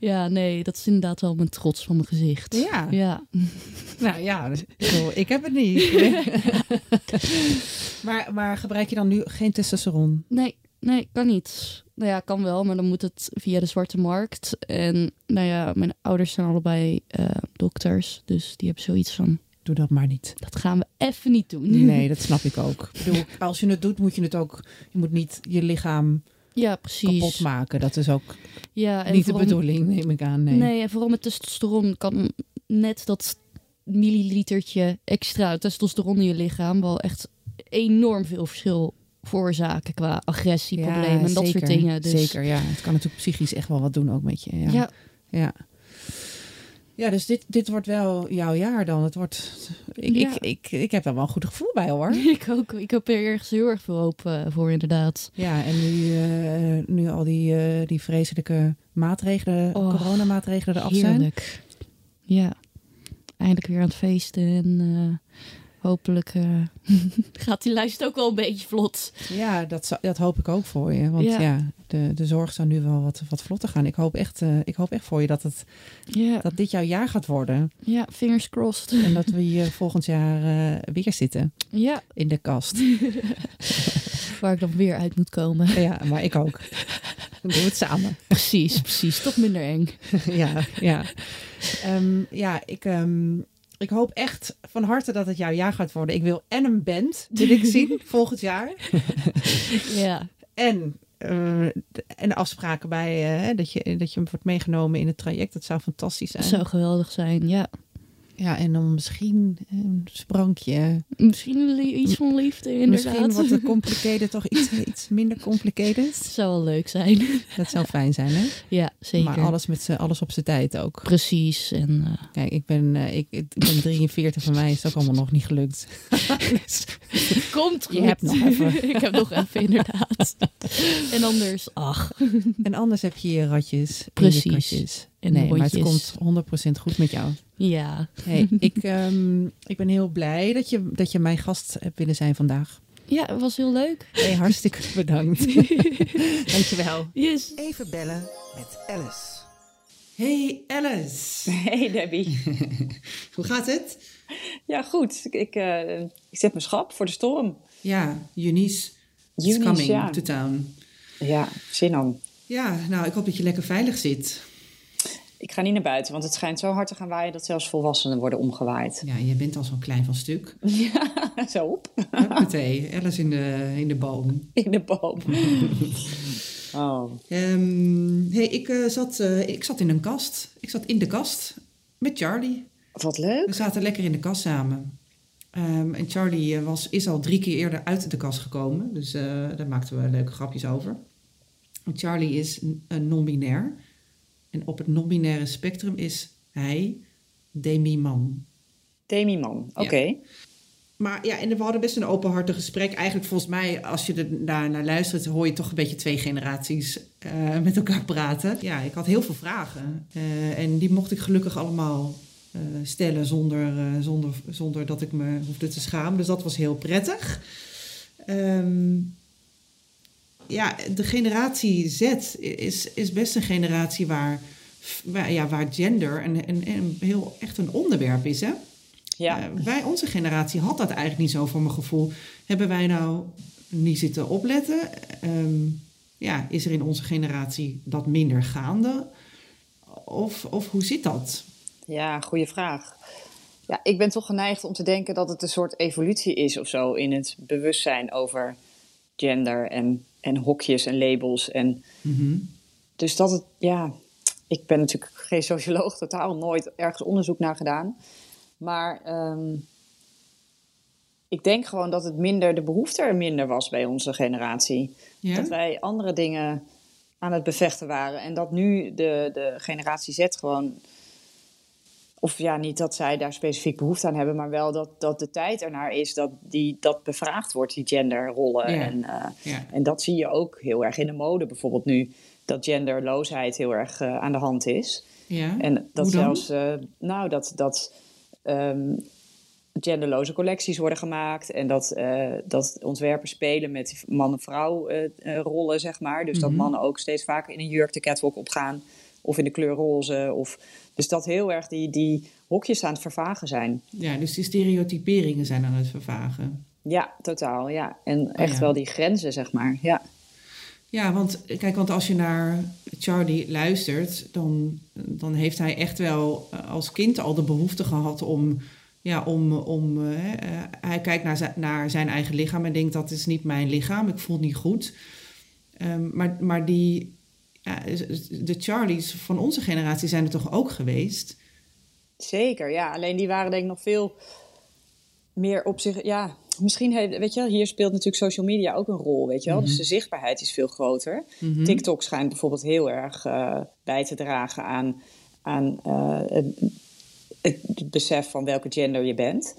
Ja, nee, dat is inderdaad wel mijn trots van mijn gezicht. ja. Ja, Nou ja, dus, ik heb het niet. maar, maar gebruik je dan nu geen testosteron? nee, nee, kan niet. Nou ja, kan wel, maar dan moet het via de zwarte markt. En nou ja, mijn ouders zijn allebei eh, dokters, dus die hebben zoiets van, Doe dat maar niet. dat gaan we even niet doen. Nee, dat snap ik ook. Ik bedoel, als je het doet, moet je het ook. Je moet niet je lichaam Ja, precies. kapot maken. Dat is ook Ja, en niet de bedoeling, neem ik aan. Nee. Nee. en vooral met testosteron kan net dat millilitertje extra testosteron in je lichaam wel echt enorm veel verschil veroorzaken qua agressieproblemen en dat soort dingen. Dus Zeker, ja. Het kan natuurlijk psychisch echt wel wat doen ook met je. Ja, ja, ja. Ja, dus dit, dit wordt wel jouw jaar dan. Het wordt, ik, Ja. ik, ik, ik heb daar wel een goed gevoel bij hoor. ik ook. Ik heb er ergens heel erg veel hoop eh, voor, inderdaad. Ja, en nu, eh, nu al die, eh, die vreselijke maatregelen, Oh, coronamaatregelen eraf zijn. Heerlijk. Ja, eindelijk weer aan het feesten en hopelijk eh, gaat die lijst ook wel een beetje vlot. Ja, dat, dat hoop ik ook voor je. Want ja, Ja. de, de zorg zou nu wel wat, wat vlotter gaan. Ik hoop, echt, eh, ik hoop echt voor je dat, het, Ja, dat dit jouw jaar gaat worden. ja fingers crossed. En dat we hier volgend jaar eh, weer zitten Ja, in de kast. waar ik dan weer uit moet komen. Ja, maar ik ook. Dan doen we het samen. Precies, precies. Toch minder eng. ja, ja. Ehm, ja, ik, ehm, ik hoop echt van harte dat het jouw jaar gaat worden. Ik wil en een band, wil ik zien, volgend jaar. Ja, En, eh, en afspraken bij, eh, dat, je, dat je wordt meegenomen in het traject. Dat zou fantastisch zijn. dat zou geweldig zijn. Ja, Ja, en dan misschien een sprankje. misschien iets van liefde, inderdaad. Misschien de complicated toch iets, iets minder complicated. Het zou wel leuk zijn. Dat zou fijn zijn, hè? Ja, zeker. Maar alles, met alles op zijn tijd ook. Precies. En eh, Kijk, ik ben, eh, ik, ik ben 43, van mij is het ook allemaal nog niet gelukt. komt Je goed. hebt nog even. Ik heb nog even, inderdaad. En anders, ach. En anders heb je je ratjes Precies. je. En nee, maar het komt 100% goed met jou. Ja. Hey, ik, ehm, ik ben heel blij dat je, dat je mijn gast hebt willen zijn vandaag. Ja, het was heel leuk. Hey, hartstikke bedankt. Dankjewel. Yes. Even bellen met Alice. Hey Alice, Hey Debbie. hoe gaat het? Ja, goed. Ik, eh, ik zet mijn schap voor de storm. Ja, Eunice is Eunice, coming ja. to town. Ja, zin aan. Ja, nou, ik hoop dat je lekker veilig zit. Ik ga niet naar buiten, want het schijnt zo hard te gaan waaien dat zelfs volwassenen worden omgewaaid. Ja, je bent al zo'n klein van stuk. Ja, zo op. Huppatee, Alice in de, in de boom. In de boom. Oh, Ehm, hey, ik, eh, zat, eh, ik zat in een kast. Ik zat in de kast met Charlie. wat leuk. We zaten lekker in de kast samen. Ehm, en Charlie eh, was, is al drie keer eerder uit de kast gekomen. Dus daar maakten we leuke grapjes over. Charlie is non-binair. En op het non-binaire spectrum is hij demi-man. Demi-man, oké. Maar ja, en we hadden best een openhartig gesprek. Eigenlijk volgens mij, als je er naar, naar luistert, hoor je toch een beetje twee generaties eh, met elkaar praten. Ja, ik had heel veel vragen. Eh, en die mocht ik gelukkig allemaal eh, stellen zonder, zonder, zonder dat ik me hoefde te schamen. Dus dat was heel prettig. Ehm, ja, de generatie Z is, is best een generatie waar, waar, ja, waar gender een, een, een heel echt een onderwerp is, hè? Ja, Eh, wij, onze generatie had dat eigenlijk niet zo voor mijn gevoel. Hebben wij nou niet zitten opletten? Ehm, ja, is er in onze generatie dat minder gaande? Of, of hoe zit dat? Ja, goede vraag. Ja, ik ben toch geneigd om te denken dat het een soort evolutie is of zo in het bewustzijn over gender en, en hokjes en labels. En Dus dat het, ja, ik ben natuurlijk geen socioloog, totaal nooit ergens onderzoek naar gedaan. Maar ehm, ik denk gewoon dat het minder, de behoefte er minder was bij onze generatie. Ja? Dat wij andere dingen aan het bevechten waren. En dat nu de, de generatie Z gewoon. Of ja, niet dat zij daar specifiek behoefte aan hebben, maar wel dat, dat de tijd ernaar is dat die, dat bevraagd wordt, die genderrollen. Ja. En, eh, Ja. en dat zie je ook heel erg in de mode bijvoorbeeld nu. Dat genderloosheid heel erg eh, aan de hand is. Ja? En dat zelfs, eh, nou, dat, dat ehm, genderloze collecties worden gemaakt. En dat, dat ontwerpers spelen met man-vrouw rollen, zeg maar. Dus dat Mhm. mannen ook steeds vaker in een jurk de catwalk opgaan. Of in de kleur roze. Of, dus dat heel erg die, die hokjes aan het vervagen zijn. ja, dus die stereotyperingen zijn aan het vervagen. Ja, totaal, ja. En echt Oh ja. wel die grenzen, zeg maar. Ja, Ja, want kijk, want als je naar Charlie luistert, dan, dan heeft hij echt wel eh, als kind al de behoefte gehad om. Ja, om, om eh, eh, hij kijkt naar zijn, naar zijn eigen lichaam en denkt dat is niet mijn lichaam, ik voel niet goed. Ehm, maar, maar die, ja, de Charlies van onze generatie zijn er toch ook geweest? Zeker, ja. Alleen die waren denk ik nog veel meer op zich... Ja, misschien, heeft- weet je wel, hier speelt natuurlijk social media ook een rol, weet je wel. Dus de zichtbaarheid is veel groter. TikTok schijnt bijvoorbeeld heel erg eh, bij te dragen aan, aan eh, het, het besef van welke gender je bent.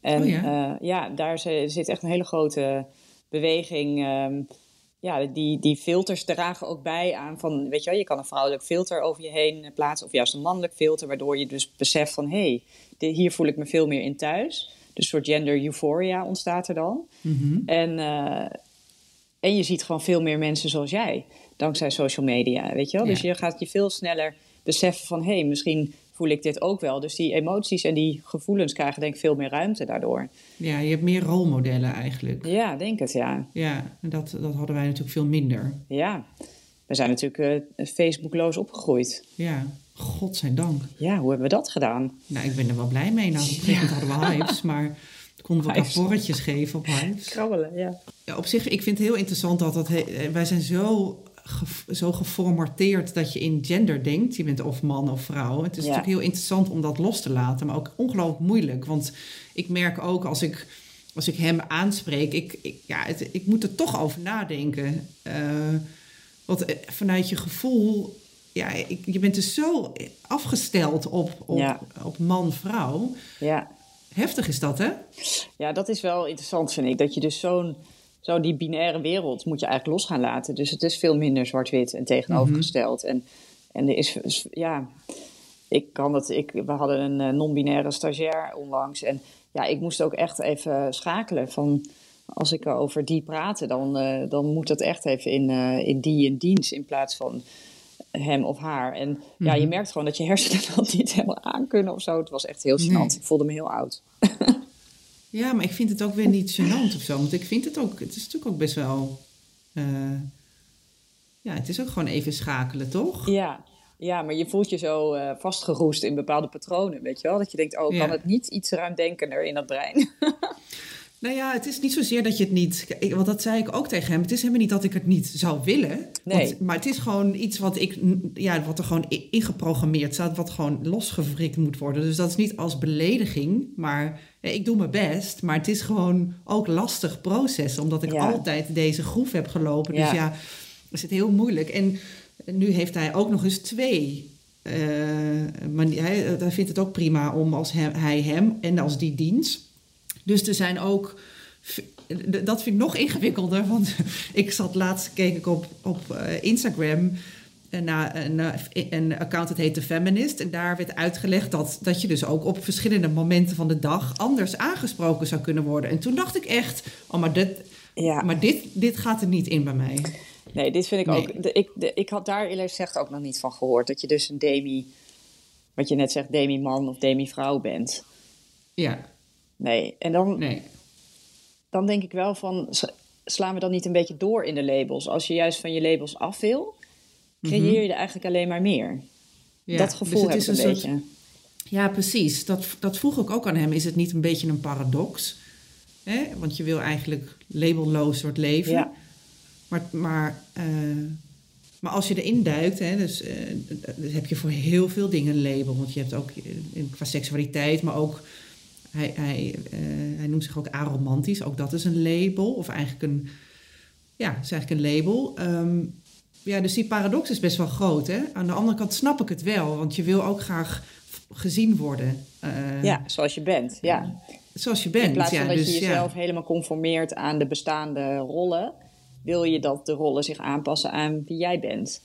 En Oh ja, ja? ja daar zi- zit echt een hele grote beweging... ehm, ja, die, die filters dragen ook bij aan van, weet je wel, je kan een vrouwelijk filter over je heen plaatsen of juist een mannelijk filter, waardoor je dus beseft van, hé, hey, hier voel ik me veel meer in thuis. Dus een soort gender euphoria ontstaat er dan. En, eh, en je ziet gewoon veel meer mensen zoals jij, dankzij social media, weet je wel. Dus je gaat je veel sneller beseffen van, hé, hey, misschien voel ik dit ook wel. Dus die emoties en die gevoelens krijgen denk ik veel meer ruimte daardoor. Ja, je hebt meer rolmodellen eigenlijk. Ja, denk het, ja. Ja, en dat, dat hadden wij natuurlijk veel minder. Ja, we zijn natuurlijk eh, Facebookloos opgegroeid. Ja, godzijdank. Ja, hoe hebben we dat gedaan? Nou, ik ben er wel blij mee. Nou, op een gegeven moment hadden we hypes, maar konden we rapportjes geven op hypes. Krabbelen, ja. Ja, op zich, ik vind het heel interessant dat dat... he- eh, wij zijn zo, ge- zo geformateerd dat je in gender denkt. Je bent of man of vrouw. Het is Ja. natuurlijk heel interessant om dat los te laten, maar ook ongelooflijk moeilijk. Want ik merk ook als ik, als ik hem aanspreek, ik, ik, ja, het, ik moet er toch over nadenken. Eh, want eh, vanuit je gevoel... Ja, ik, je bent dus zo afgesteld op, op, Ja. op man-vrouw. ja. Heftig is dat, hè? Ja, dat is wel interessant, vind ik. Dat je dus zo'n, zo die binaire wereld moet je eigenlijk los gaan laten. Dus het is veel minder zwart-wit en tegenovergesteld. En, en er is, ja, ik kan dat, ik, we hadden een eh, non-binaire stagiair onlangs. En ja, ik moest ook echt even schakelen van... Als ik over die praten, dan, eh, dan moet dat echt even in, eh, in die en dienst in plaats van hem of haar. En ja, je merkt gewoon dat je hersenen dat niet helemaal aankunnen of zo. Het was echt heel gênant. Nee. Ik voelde me heel oud. Ja, maar ik vind het ook weer niet gênant of zo. Want ik vind het ook... Het is natuurlijk ook best wel... eh, ja, het is ook gewoon even schakelen, toch? Ja, ja, maar je voelt je zo eh, vastgeroest in bepaalde patronen, weet je wel? Dat je denkt, oh, Ja. kan het niet iets ruimdenkender in dat brein? Nou ja, het is niet zozeer dat je het niet... Want dat zei ik ook tegen hem. Het is helemaal niet dat ik het niet zou willen. Nee. Want, maar het is gewoon iets wat, ik, ja, wat er gewoon ingeprogrammeerd staat. Wat gewoon losgewrikt moet worden. Dus dat is niet als belediging. Maar eh, ik doe mijn best. Maar het is gewoon ook lastig proces. Omdat ik Ja. altijd deze groef heb gelopen. Dus Ja. ja, is het heel moeilijk. En nu heeft hij ook nog eens twee... eh, mani- hij, hij vindt het ook prima om als hem, hij hem en als die dienst. Dus er zijn ook. Dat vind ik nog ingewikkelder. Want ik zat laatst, keek ik op, op eh, Instagram eh, naar een, eh, een account dat heet The Feminist. En daar werd uitgelegd dat, dat je dus ook op verschillende momenten van de dag anders aangesproken zou kunnen worden. En toen dacht ik echt, oh, maar dit, Ja. maar dit, dit gaat er niet in bij mij. Nee, dit vind ik Nee. ook... De, ik, de, ik had daar eerlijk gezegd ook nog niet van gehoord. Dat je dus een demi... Wat je net zegt, demi-man of demi-vrouw bent. Ja, Nee, en dan, nee. dan denk ik wel van... slaan we dan niet een beetje door in de labels? Als je juist van je labels af wil, creëer je er eigenlijk alleen maar meer. Ja, dat dus gevoel heb is ik een, een beetje. Ja, precies. Dat, dat vroeg ik ook aan hem. Is het niet een beetje een paradox? Hè? Want je wil eigenlijk labelloos soort leven. Ja. Maar, maar, eh, maar als je erin duikt, hè, dus, eh, dan heb je voor heel veel dingen een label. Want je hebt ook eh, qua seksualiteit, maar ook... Hij, hij, eh, hij noemt zich ook aromantisch. Ook dat is een label. Of eigenlijk een... Ja, is eigenlijk een label. Ehm, ja, dus die paradox is best wel groot. Hè? Aan de andere kant snap ik het wel. Want je wil ook graag gezien worden. eh, ja, zoals je bent. Ja. Zoals je bent. In plaats van ja, dat dus, je ja. jezelf helemaal conformeert aan de bestaande rollen, wil je dat de rollen zich aanpassen aan wie jij bent.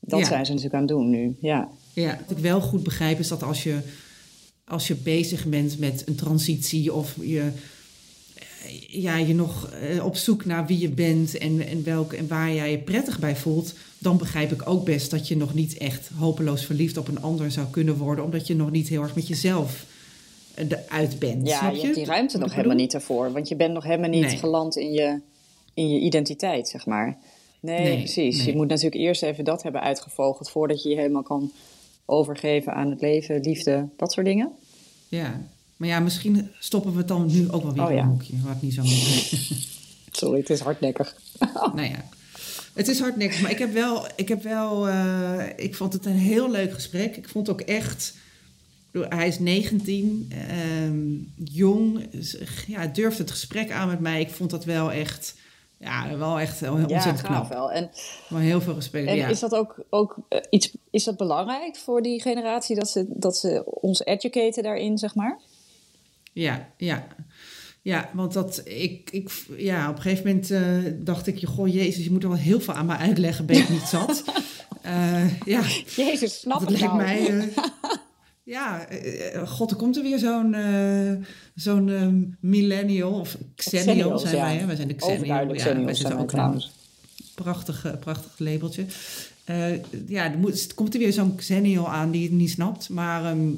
Dat Ja. zijn ze natuurlijk aan het doen nu. Ja. Ja, wat ik wel goed begrijp is dat als je, als je bezig bent met een transitie of je, eh, ja, je nog eh, op zoek naar wie je bent en, en, welk, en waar jij je prettig bij voelt, dan begrijp ik ook best dat je nog niet echt hopeloos verliefd op een ander zou kunnen worden, omdat je nog niet heel erg met jezelf eh, eruit bent. Ja, snap je je? hebt die ruimte nog helemaal niet ervoor. Want je bent nog helemaal niet Nee. geland in je, in je identiteit, zeg maar. Nee, Nee, precies. nee. Je moet natuurlijk eerst even dat hebben uitgevogeld... voordat je je helemaal kan overgeven aan het leven, liefde, dat soort dingen. Ja, maar ja, misschien stoppen we het dan nu ook wel weer Oh, in ja. een hoekje, het niet zo moet. Sorry, het is hardnekkig. nou ja, het is hardnekkig. Maar ik heb wel, ik heb wel, eh, ik vond het een heel leuk gesprek. Ik vond ook echt, hij is 19, ehm, jong, ja, durft het gesprek aan met mij. Ik vond dat wel echt, ja, wel echt heel- Ja, ontzettend gaaf knap. wel. En, Maar heel veel respect. en ja. is dat ook, ook eh, iets... Is dat belangrijk voor die generatie... dat ze, dat ze ons educaten daarin, zeg maar? Ja, ja. Ja, want dat ik, ik ja, op een gegeven moment eh, dacht ik, goh, Jezus, je moet er wel heel veel aan mij uitleggen, ben ik niet zat. Eh, ja, Jezus, snap dat het lijkt nou. mij. ja, eh, eh, god, er komt er weer zo'n eh, zo'n eh, millennial of xennial zijn ja. wij. Hè? Wij zijn de xennial. Ja, wij zijn ook een prachtig, prachtig labeltje. Ja, er, moet, komt er weer zo'n xennial aan die het niet snapt. Maar ehm,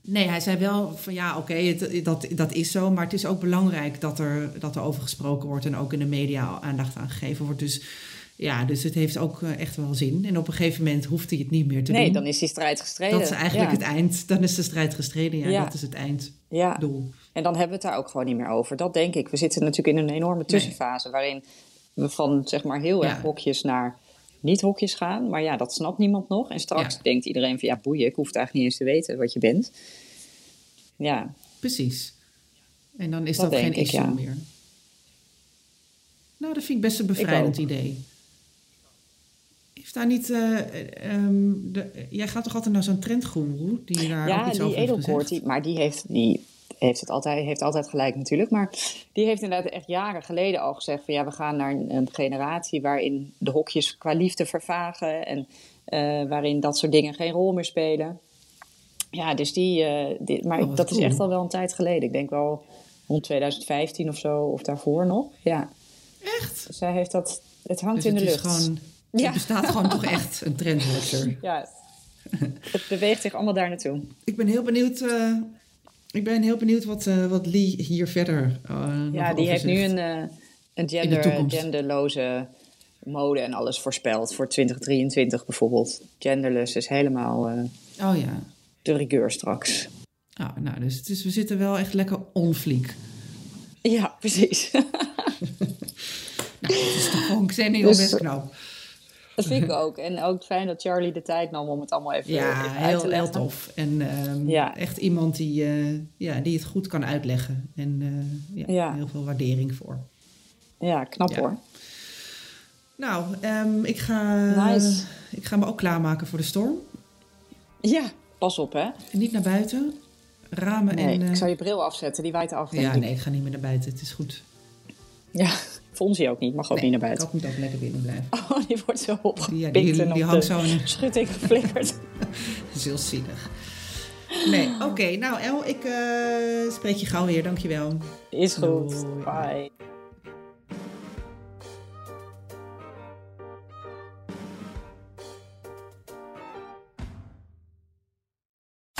nee, hij zei wel van ja, oké, dat, dat is zo. Maar het is ook belangrijk dat er, dat er over gesproken wordt en ook in de media aandacht aan gegeven wordt. Dus ja, dus het heeft ook eh, echt wel zin. En op een gegeven moment hoeft hij het niet meer te Nee, doen. dan is die strijd gestreden. Dat is eigenlijk ja. het eind. Dan is de strijd gestreden. Ja, Ja. dat is het einddoel. Ja, en dan hebben we het daar ook gewoon niet meer over. Dat denk ik. We zitten natuurlijk in een enorme tussenfase... waarin we van zeg maar heel erg hokjes naar niet hokjes gaan. Maar ja, dat snapt niemand nog. En straks denkt iedereen van... ja, boeien, ik hoef het eigenlijk niet eens te weten wat je bent. Ja, Precies. En dan is Dat dat, geen ik, issue ja. meer. Nou, dat vind ik best een bevrijdend idee. Heeft daar niet... eh, eh, ehm, de, jij gaat toch altijd naar zo'n trendgoeroe die daar ook ja iets die over heeft gezegd? die, maar die heeft, die heeft het altijd, heeft altijd gelijk natuurlijk. Maar die heeft inderdaad echt jaren geleden al gezegd... van ja, we gaan naar een, een generatie waarin de hokjes qua liefde vervagen... en eh, waarin dat soort dingen geen rol meer spelen. Ja, dus die... die maar Oh, wat dat is echt al wel een tijd geleden. Ik denk wel rond 2015 of zo, of daarvoor nog. Ja, Echt? zij heeft dat... Het hangt Dus in de is lucht. gewoon... Ja. Het bestaat gewoon toch echt, een trendwatcher. Ja, het beweegt zich allemaal daar naartoe. Ik ben heel benieuwd... eh, ik ben heel benieuwd wat, eh, wat Lee hier verder eh, Ja, die heeft nu een, een de gender, genderloze mode en alles voorspeld voor 2023 bijvoorbeeld. Genderless is helemaal Oh ja. de rigueur straks. Oh, nou, dus we zitten wel echt lekker on fleek. Ja, precies. Nou, het is toch gewoon Xennial Dus- best knap. Dat vind ik ook. En ook fijn dat Charlie de tijd nam om het allemaal even, Ja, even uit heel, te heel leggen. tof. En ehm, Ja. echt iemand die, eh, ja, die het goed kan uitleggen. En eh, ja, Ja. heel veel waardering voor. Ja, knap hoor. Nou, ehm, ik, ga, Nice. ik ga me ook klaarmaken voor de storm. Ja, pas op hè. En niet naar buiten. Ramen Nee, en... eh, ik zou je bril afzetten, die waait af. ja, nee, ik ga niet meer naar buiten. Het is goed. Ja, Fonzie ook niet, mag ook Nee, niet naar Ik buiten. had moet ook lekker binnen blijven. Oh, die wordt zo opgepikt Ja, die, en die hangt zo in schutting geflikkerd. Dat is heel zielig. Nee, oké. nou, El, ik eh, spreek je gauw weer. Dankjewel. Is goed. Doei. Bye.